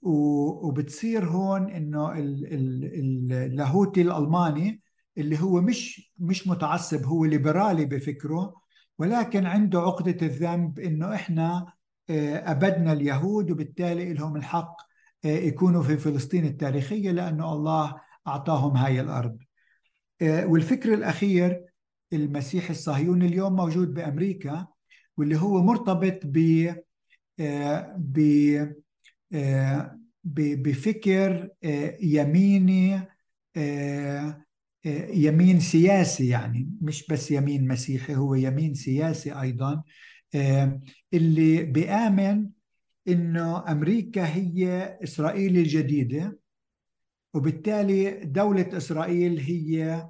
S2: وبتصير هون إنه اللاهوتي الألماني اللي هو مش مش متعصب هو ليبرالي بفكره ولكن عنده عقدة الذنب إنه إحنا أبدنا اليهود وبالتالي لهم الحق يكونوا في فلسطين التاريخية لأنه الله أعطاهم هاي الأرض. والفكر الأخير المسيح الصهيوني اليوم موجود بأمريكا واللي هو مرتبط ب بفكر يميني يمين سياسي يعني مش بس يمين مسيحي هو يمين سياسي أيضا اللي بيآمن إنه أمريكا هي إسرائيل الجديدة وبالتالي دولة إسرائيل هي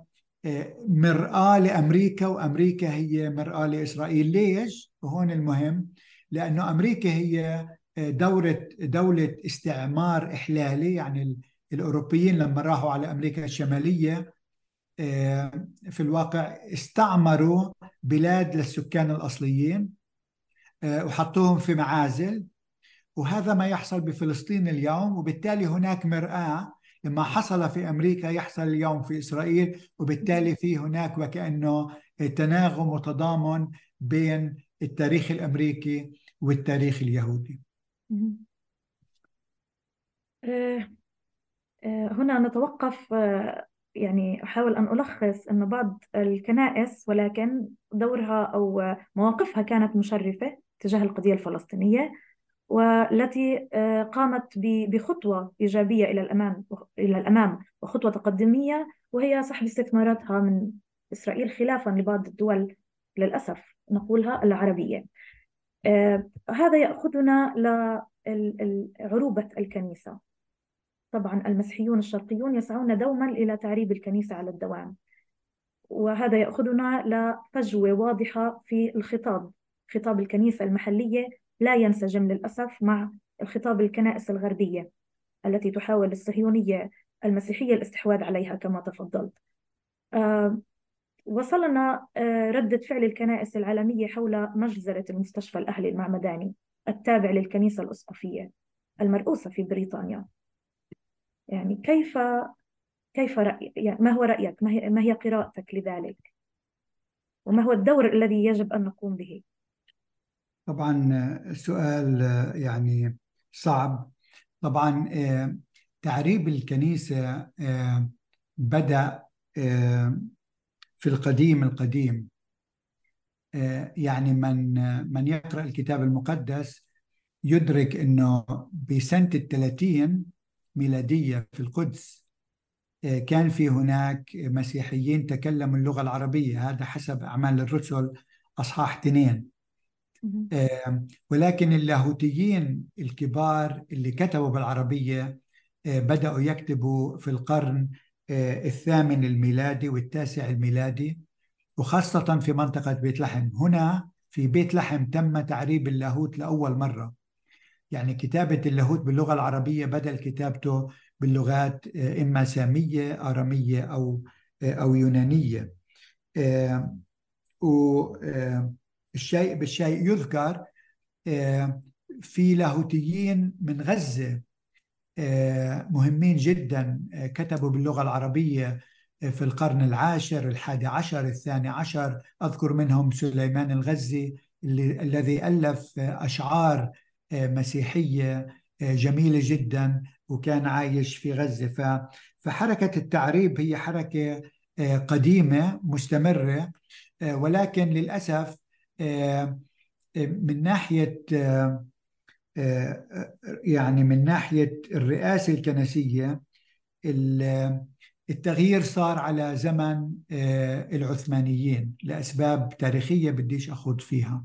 S2: مرآة لأمريكا وأمريكا هي مرآة لإسرائيل ليش؟ وهون المهم لأنه أمريكا هي دورة دولة استعمار إحلالي يعني الأوروبيين لما راحوا على أمريكا الشمالية في الواقع استعمروا بلاد للسكان الأصليين وحطوهم في معازل. وهذا ما يحصل بفلسطين اليوم وبالتالي هناك مرآة. ما حصل في أمريكا يحصل اليوم في إسرائيل وبالتالي في هناك وكأنه تناغم وتضامن بين التاريخ الأمريكي والتاريخ اليهودي.
S1: هنا نتوقف يعني أحاول أن ألخص أن بعض الكنائس ولكن دورها أو مواقفها كانت مشرفة تجاه القضية الفلسطينية والتي قامت بخطوة إيجابية إلى الأمام إلى الأمام وخطوة تقدمية وهي سحب استثماراتها من إسرائيل خلافا لبعض الدول للأسف نقولها العربية. هذا يأخذنا لعروبة الكنيسة. طبعا المسيحيون الشرقيون يسعون دوما إلى تعريب الكنيسة على الدوام وهذا يأخذنا لفجوة واضحة في الخطاب خطاب الكنيسة المحلية لا ينسجم للأسف مع الخطاب الكنائس الغربية التي تحاول الصهيونية المسيحية الاستحواذ عليها كما تفضلت. آه وصلنا آه ردة فعل الكنائس العالمية حول مجزرة المستشفى الأهلي المعمداني التابع للكنيسة الأسقفية المرؤوسة في بريطانيا. يعني كيف كيف رأي يعني ما هو رأيك؟ ما هي, ما هي قراءتك لذلك؟ وما هو الدور الذي يجب أن نقوم به؟
S2: طبعا سؤال يعني صعب. طبعا تعريب الكنيسة بدأ في القديم القديم. يعني من من يقرأ الكتاب المقدس يدرك أنه بسنة الثلاثين ميلادية في القدس. كان في هناك مسيحيين تكلموا اللغة العربية هذا حسب أعمال الرسل أصحاح اثنين. ولكن اللاهوتيين الكبار اللي كتبوا بالعربية بدأوا يكتبوا في القرن الثامن الميلادي والتاسع الميلادي وخاصة في منطقة بيت لحم هنا في بيت لحم تم تعريب اللاهوت لأول مرة. يعني كتابة اللاهوت باللغة العربية بدل كتابته باللغات إما سامية آرامية أو أو يونانية. والشيء بالشيء يذكر في لاهوتيين من غزة مهمين جدا كتبوا باللغة العربية في القرن العاشر الحادي عشر الثاني عشر. أذكر منهم سليمان الغزي الذي ألف أشعار مسيحية جميلة جدا وكان عايش في غزة. فحركة التعريب هي حركة قديمة مستمرة ولكن للأسف من ناحية يعني من ناحية الرئاسة الكنسية التغيير صار على زمن العثمانيين لأسباب تاريخية بديش أخوض فيها.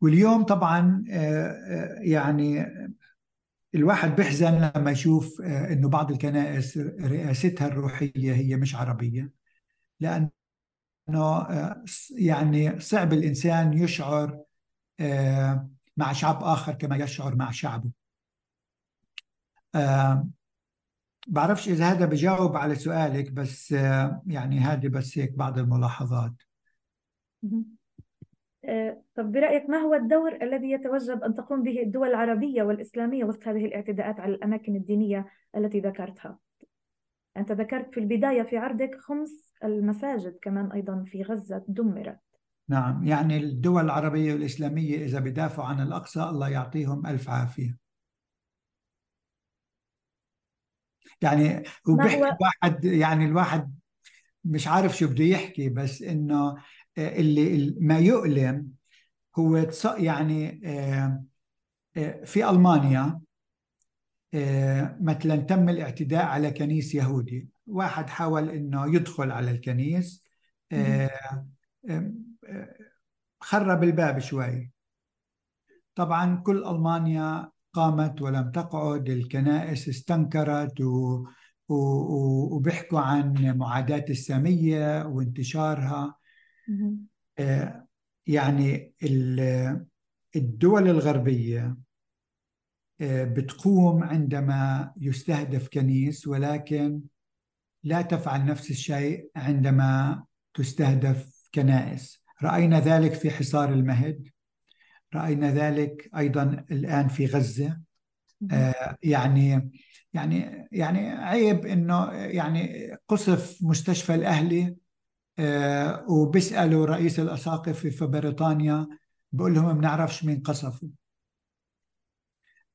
S2: واليوم طبعا يعني الواحد بيحزن لما يشوف إنه بعض الكنائس رئاستها الروحية هي مش عربية لأنه يعني صعب الإنسان يشعر مع شعب آخر كما يشعر مع شعبه. بعرفش إذا هذا بجاوب على سؤالك بس يعني هذه بس هيك بعض الملاحظات.
S1: طب برأيك ما هو الدور الذي يتوجب أن تقوم به الدول العربية والإسلامية وسط هذه الاعتداءات على الأماكن الدينية التي ذكرتها؟ أنت ذكرت في البداية في عرضك خمس المساجد كمان أيضا في غزة دمرت
S2: نعم يعني الدول العربية والإسلامية إذا بدافعوا عن الأقصى الله يعطيهم ألف عافية يعني هو بيحكي هو... الواحد يعني الواحد مش عارف شو بده يحكي بس إنه اللي ما يؤلم هو يعني في ألمانيا مثلا تم الاعتداء على كنيس يهودي. واحد حاول إنه يدخل على الكنيس خرب الباب شوي. طبعا كل ألمانيا قامت ولم تقعد الكنائس استنكرت و... و... وبيحكوا عن معاداة السامية وانتشارها. يعني الدول الغربية بتقوم عندما يستهدف كنيس ولكن لا تفعل نفس الشيء عندما تستهدف كنائس. رأينا ذلك في حصار المهد. رأينا ذلك أيضا الآن في غزة. آه يعني يعني يعني عيب إنه يعني قصف مستشفى الأهلي آه وبيسألوا رئيس الاساقفه في بريطانيا بقول لهم ما بنعرفش مين قصفه.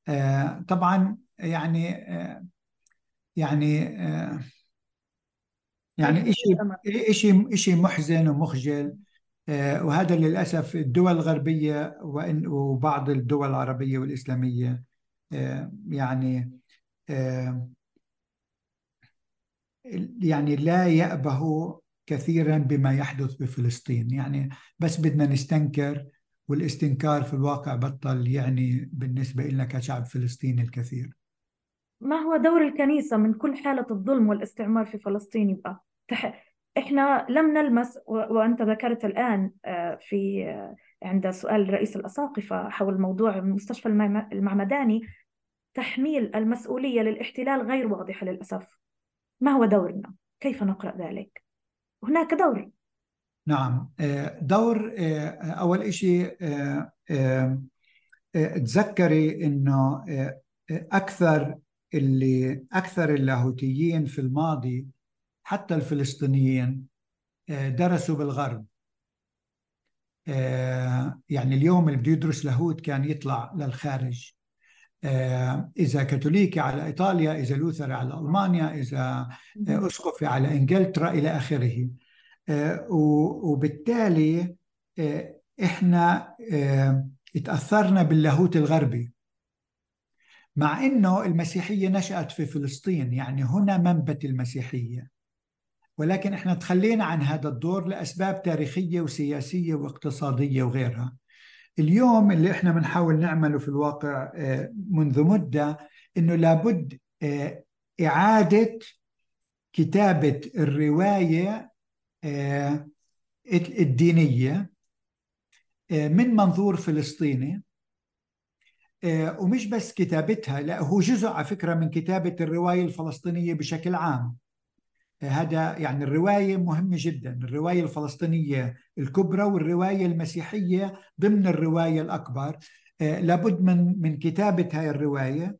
S2: آه طبعا يعني آه يعني آه يعني شيء شيء شيء محزن ومخجل. وهذا للأسف الدول الغربية وبعض الدول العربية والإسلامية. يعني يعني لا يأبه كثيرا بما يحدث بفلسطين. يعني بس بدنا نستنكر والاستنكار في الواقع بطل يعني بالنسبة لنا كشعب فلسطيني الكثير.
S1: ما هو دور الكنيسة من كل حالة الظلم والاستعمار في فلسطين يبقى؟ إحنا لم نلمس وأنت ذكرت الآن في عند سؤال رئيس الأساقفة حول موضوع مستشفى المعمداني تحميل المسؤولية للاحتلال غير واضحة للأسف. ما هو دورنا؟ كيف نقرأ ذلك؟ هناك دور.
S2: نعم. دور أول شيء تذكري إنه أكثر اللي أكثر اللاهوتيين في الماضي حتى الفلسطينيين درسوا بالغرب. يعني اليوم اللي بده يدرس لاهوت كان يطلع للخارج. إذا كاثوليكي على إيطاليا إذا لوثري على ألمانيا إذا أسقفي على إنجلترا إلى آخره. وبالتالي إحنا تأثرنا باللاهوت الغربي. مع أنه المسيحية نشأت في فلسطين يعني هنا منبت المسيحية. ولكن إحنا تخلينا عن هذا الدور لأسباب تاريخية وسياسية واقتصادية وغيرها. اليوم اللي إحنا بنحاول نعمله في الواقع آه، منذ مدة إنه لابد آه، إعادة كتابة الرواية آه، الدينية من منظور فلسطيني ومش بس كتابتها لا هو جزء على فكرة من كتابة الرواية الفلسطينية بشكل عام. هذا يعني الرواية مهمة جدا الرواية الفلسطينية الكبرى والرواية المسيحية ضمن الرواية الأكبر. آه، لابد من من كتابة هاي الرواية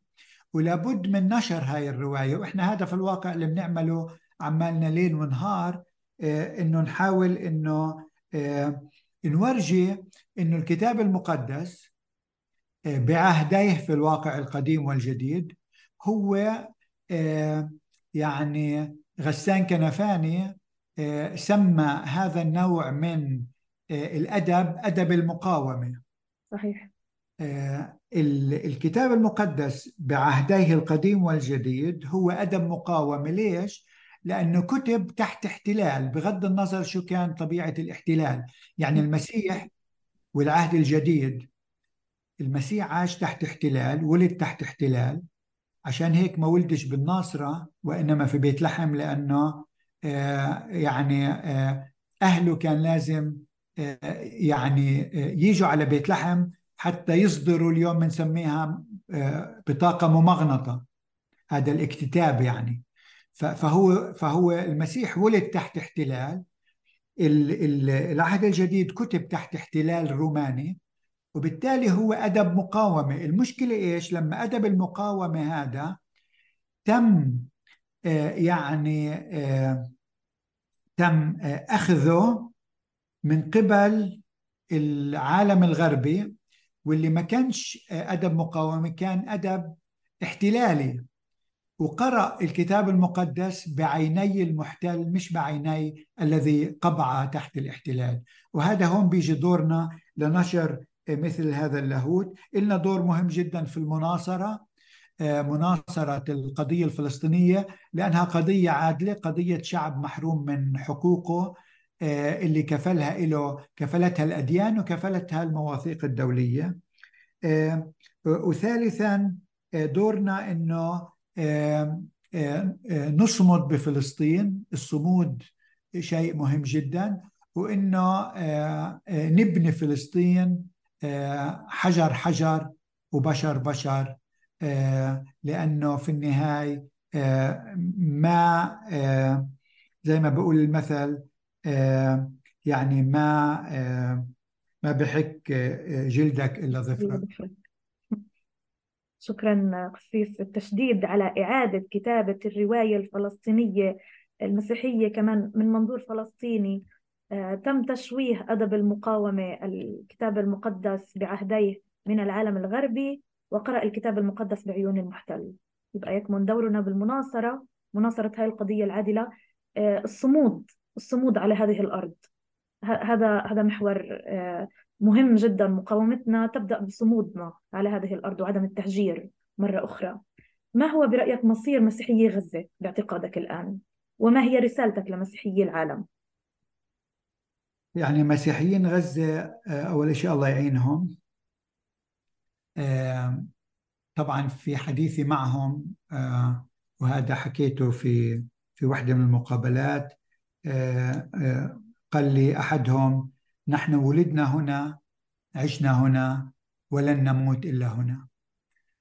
S2: ولابد من نشر هاي الرواية. وإحنا هذا في الواقع اللي بنعمله عمالنا ليل ونهار آه، إنه نحاول إنه آه، نورجي إنه الكتاب المقدس بعهديه في الواقع القديم والجديد هو يعني غسان كنفاني آه، سمى هذا النوع من آه، الأدب أدب المقاومة.
S1: صحيح.
S2: آه، الكتاب المقدس بعهديه القديم والجديد هو أدب مقاومة. ليش؟ لأنه كتب تحت احتلال بغض النظر شو كان طبيعة الاحتلال. يعني المسيح والعهد الجديد المسيح عاش تحت احتلال ولد تحت احتلال. عشان هيك ما ولدش بالناصرة وإنما في بيت لحم لأنه آه، يعني آه، أهله كان لازم آه، يعني يجوا على بيت لحم حتى يصدروا اليوم بنسميها بطاقة ممغنطة. هذا الاكتتاب يعني. فهو فهو المسيح ولد تحت احتلال. العهد الجديد كتب تحت احتلال روماني. وبالتالي هو أدب مقاومة. المشكلة إيش؟ لما أدب المقاومة هذا تم آه، يعني آه، تم آه، أخذه من قبل العالم الغربي واللي ما كانش أدب مقاومة كان أدب احتلالي. وقرأ الكتاب المقدس بعيني المحتل مش بعيني الذي قبع تحت الاحتلال. وهذا هون بيجي دورنا لنشر مثل هذا اللاهوت. إلنا دور مهم جدا في المناصرة آه، مناصرة القضية الفلسطينية لأنها قضية عادلة قضية شعب محروم من حقوقه آه، اللي كفلها له كفلتها الأديان وكفلتها المواثيق الدولية. آه، وثالثا دورنا أنه نصمد بفلسطين. الصمود شيء مهم جدا. وإنه نبني فلسطين حجر حجر وبشر بشر آه، لأنه في النهاية آه، ما آه، زي ما بقول المثل يعني ما ما بحك جلدك إلا ظفرك.
S1: شكرا قسيس التشديد على إعادة كتابة الرواية الفلسطينية المسيحية كمان من منظور فلسطيني. آه، تم تشويه أدب المقاومة الكتاب المقدس بعهديه من العالم الغربي وقرأ الكتاب المقدس بعيون المحتل. يبقى يكمن دورنا بالمناصرة مناصرة هذه القضية العادلة. آه، الصمود الصمود على هذه الأرض. هذا هذا محور آه، مهم جدا. مقاومتنا تبدأ بصمودنا على هذه الأرض وعدم التهجير مرة أخرى. ما هو برأيك مصير مسيحيي غزة باعتقادك الآن؟ وما هي رسالتك لمسيحيي العالم؟
S2: يعني مسيحيين غزة آه، أول شيء الله يعينهم. طبعا في حديثي معهم آه، وهذا حكيته في في واحدة من المقابلات. آه، قال لي أحدهم نحن ولدنا هنا عشنا هنا ولن نموت إلا هنا.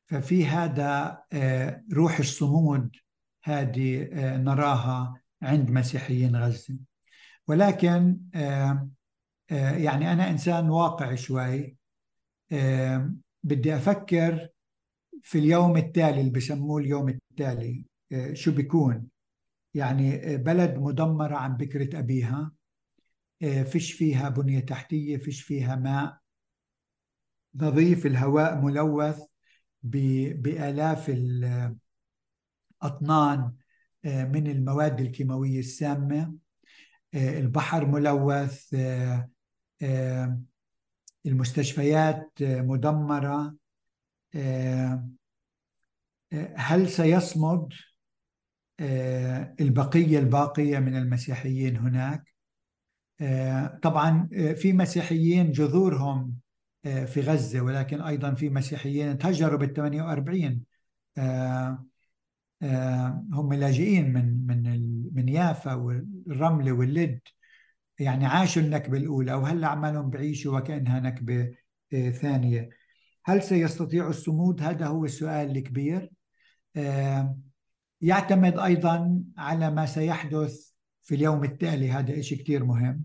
S2: ففي هذا روح الصمود هذه نراها عند مسيحيين غزة. ولكن يعني أنا إنسان واقعي شوي. بدي أفكر في اليوم التالي اللي بسموه اليوم التالي. شو بيكون؟ يعني بلد مدمرة عن بكرة أبيها. فيش فيها بنية تحتية فيش فيها ماء. نظيف الهواء ملوث بآلاف الأطنان من المواد الكيماوية السامة. البحر ملوث المستشفيات مدمرة هل سيصمد البقية الباقية من المسيحيين هناك؟ طبعا في مسيحيين جذورهم في غزة ولكن أيضا في مسيحيين تهجروا بال 48 هم لاجئين من من من يافا والرملة واللد. يعني عاشوا النكبة الأولى وهلا عمالهم بعيشوا وكأنها نكبة ثانية. هل سيستطيع الصمود؟ هذا هو السؤال الكبير. يعتمد أيضا على ما سيحدث في اليوم التالي. هذا شيء كثير مهم.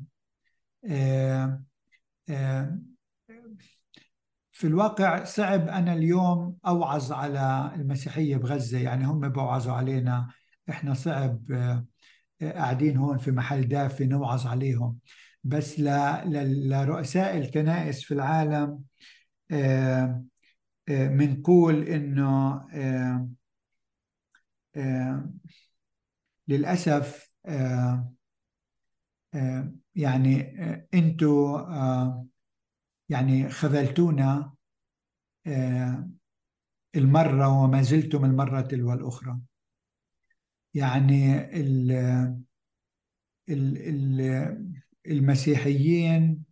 S2: في الواقع صعب أنا اليوم أوعظ على المسيحية بغزة. يعني هم بوعظوا علينا. إحنا صعب قاعدين هون في محل دافي نوعظ عليهم. بس لرؤساء الكنائس في العالم بنقول إنه للأسف يعني أنتوا يعني خذلتونا المرة وما زلتم المرة تلو الأخرى. يعني المسيحيين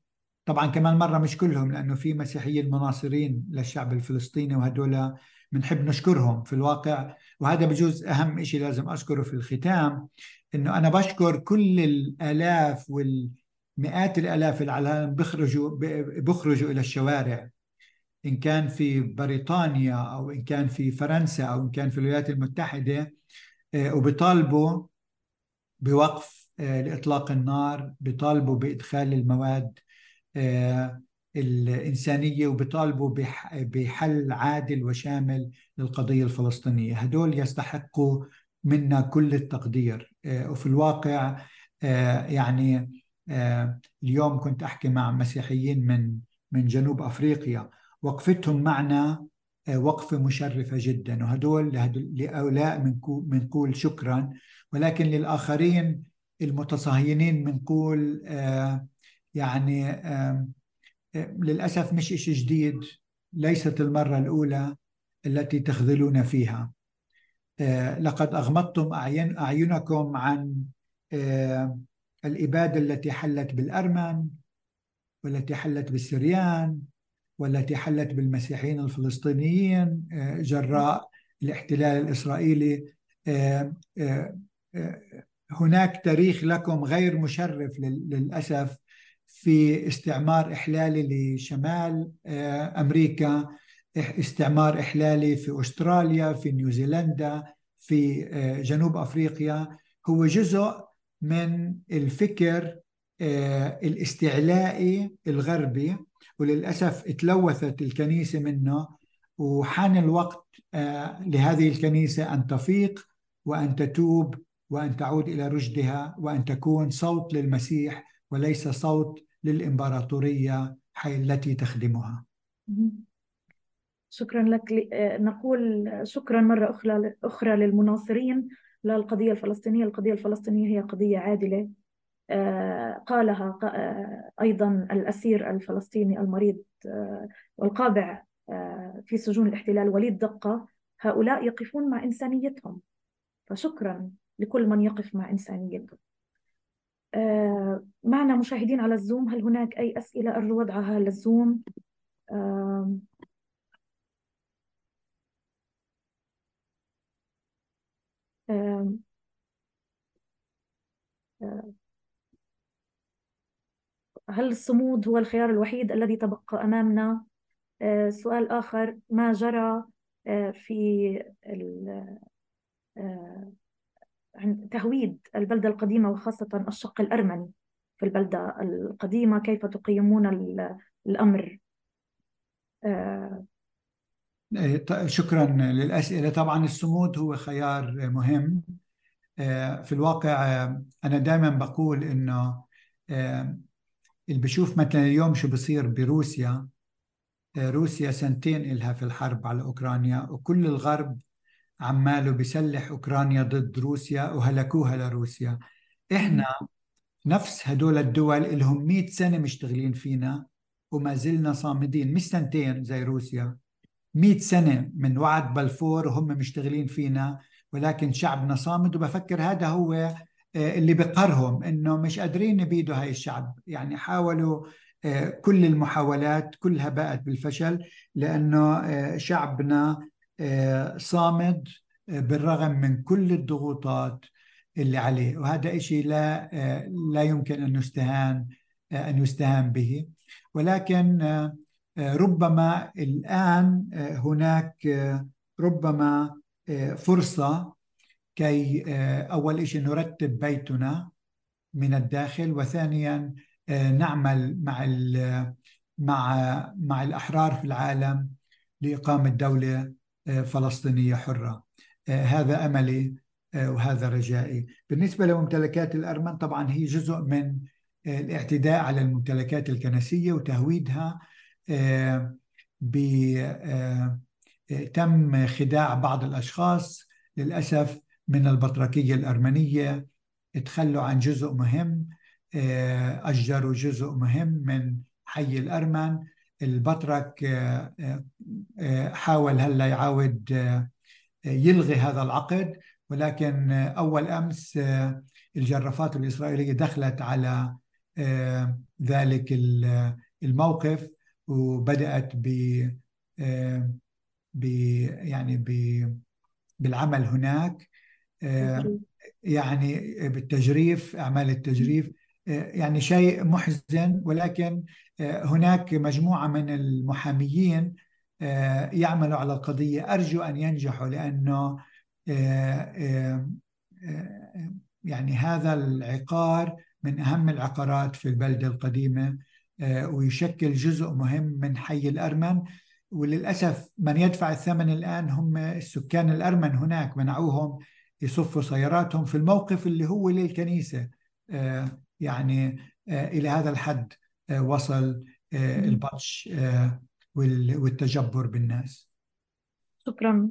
S2: طبعا كمان مرة مش كلهم لأنه في مسيحيين مناصرين للشعب الفلسطيني وهدول بنحب نشكرهم في الواقع. وهذا بجوز أهم شيء لازم أذكره في الختام إنه أنا بشكر كل الآلاف والمئات اللي على العالم بيخرجوا بيخرجوا إلى الشوارع. إن كان في بريطانيا أو إن كان في فرنسا أو إن كان في الولايات المتحدة وبيطالبوا بوقف لإطلاق النار بيطالبوا بإدخال المواد الإنسانية وبيطالبوا بحل عادل وشامل للقضية الفلسطينية. هدول يستحقوا منا كل التقدير. وفي الواقع يعني اليوم كنت أحكي مع مسيحيين من من جنوب أفريقيا وقفتهم معنا وقفة مشرفة جدا وهدول لهؤلاء بنقول شكرا. ولكن للآخرين المتصهينين بنقول يعني للأسف مش إشي جديد ليست المرة الأولى التي تخذلون فيها. لقد أغمضتم أعين أعينكم عن الإبادة التي حلت بالأرمن والتي حلت بالسريان والتي حلت بالمسيحيين الفلسطينيين جراء الاحتلال الإسرائيلي هناك تاريخ لكم غير مشرف للأسف في استعمار إحلالي لشمال أمريكا استعمار إحلالي في أستراليا في نيوزيلندا في جنوب أفريقيا. هو جزء من الفكر الاستعلائي الغربي وللأسف تلوثت الكنيسة منه وحان الوقت لهذه الكنيسة أن تفيق وأن تتوب وأن تعود إلى رشدها وأن تكون صوت للمسيح وليس صوت للإمبراطورية التي تخدمها.
S1: شكرا لك نقول شكرا مرة أخرى أخرى للمناصرين. للقضية الفلسطينية القضية الفلسطينية هي قضية عادلة. قالها أيضا الأسير الفلسطيني المريض والقابع في سجون الاحتلال وليد دقة. هؤلاء يقفون مع إنسانيتهم. فشكرا لكل من يقف مع إنسانيته. معنا مشاهدين على الزوم. هل هناك أي أسئلة أرجو وضعها للزوم؟ هل الصمود هو الخيار الوحيد الذي تبقى أمامنا؟ سؤال آخر ما جرى في عند تهويد البلدة القديمة وخاصة الشق الأرمني في البلدة القديمة كيف تقيمون الأمر
S2: شكرا للأسئلة. طبعا الصمود هو خيار مهم. في الواقع أنا دائما بقول إنه اللي بشوف مثلا اليوم شو بصير بروسيا روسيا سنتين إلها في الحرب على أوكرانيا وكل الغرب عماله بيسلح أوكرانيا ضد روسيا وهلكوها لروسيا. إحنا نفس هدول الدول اللي هم 100 سنة مشتغلين فينا وما زلنا صامدين مش سنتين زي روسيا. 100 سنة من وعد بلفور وهم مشتغلين فينا ولكن شعبنا صامد وبفكر هذا هو آه، اللي بقرهم إنه مش قادرين يبيدوا هاي الشعب. يعني حاولوا آه، كل المحاولات كلها باءت بالفشل لأنه آه، شعبنا صامد بالرغم من كل الضغوطات اللي عليه. وهذا شيء لا لا يمكن أن يستهان أن يستهان به. ولكن ربما الآن هناك ربما فرصة كي أول شيء نرتب بيتنا من الداخل وثانيا نعمل مع مع مع الأحرار في العالم لإقامة دولة فلسطينية حرة. هذا أملي وهذا رجائي. بالنسبة لممتلكات الأرمن طبعا هي جزء من الاعتداء على الممتلكات الكنسية وتهويدها. تم خداع بعض الأشخاص للأسف من البطركية الأرمنية تخلوا عن جزء مهم اجروا جزء مهم من حي الأرمن. البطرك حاول هلا يعاود يلغي هذا العقد ولكن أول أمس الجرافات الإسرائيلية دخلت على ذلك الموقف. وبدأت ب ب يعني ب بالعمل هناك يعني بالتجريف أعمال التجريف يعني شيء محزن ولكن هناك مجموعة من المحاميين يعملوا على القضية. أرجو أن ينجحوا لأنه يعني هذا العقار من أهم العقارات في البلده القديمة. ويشكل جزء مهم من حي الأرمن. وللأسف من يدفع الثمن الآن هم السكان الأرمن هناك منعوهم يصفوا سياراتهم في الموقف اللي هو للكنيسة. يعني إلى هذا الحد وصل البطش والتجبر بالناس.
S1: شكرا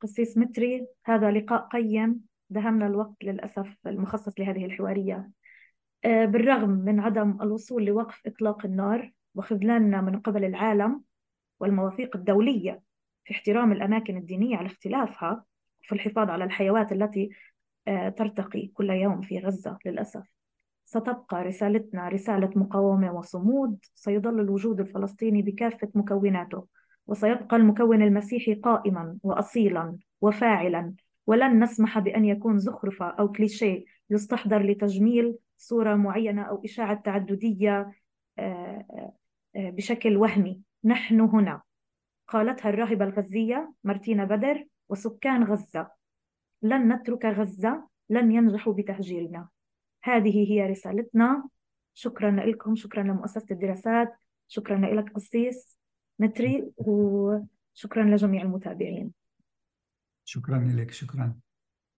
S1: قسيس متري. هذا لقاء قيم. دهمنا الوقت للأسف المخصص لهذه الحوارية. بالرغم من عدم الوصول لوقف إطلاق النار وخذلاننا من قبل العالم والمواثيق الدولية في احترام الأماكن الدينية على اختلافها وفي الحفاظ على الحيوات التي ترتقي كل يوم في غزة للأسف. ستبقى رسالتنا رسالة مقاومة وصمود سيظل الوجود الفلسطيني بكافة مكوناته وسيبقى المكون المسيحي قائما وأصيلا وفاعلا. ولن نسمح بأن يكون زخرفة أو كليشيه يستحضر لتجميل صورة معينة أو إشاعة تعددية بشكل وهمي. نحن هنا. قالتها الراهبة الغزية مارتينا بدر وسكان غزة. لن نترك غزة لن ينجحوا بتهجيرنا. هذه هي رسالتنا. شكرا لكم شكرا لمؤسسة الدراسات شكرا لك قسيس متري وشكرا لجميع المتابعين.
S2: شكرا لك شكرا.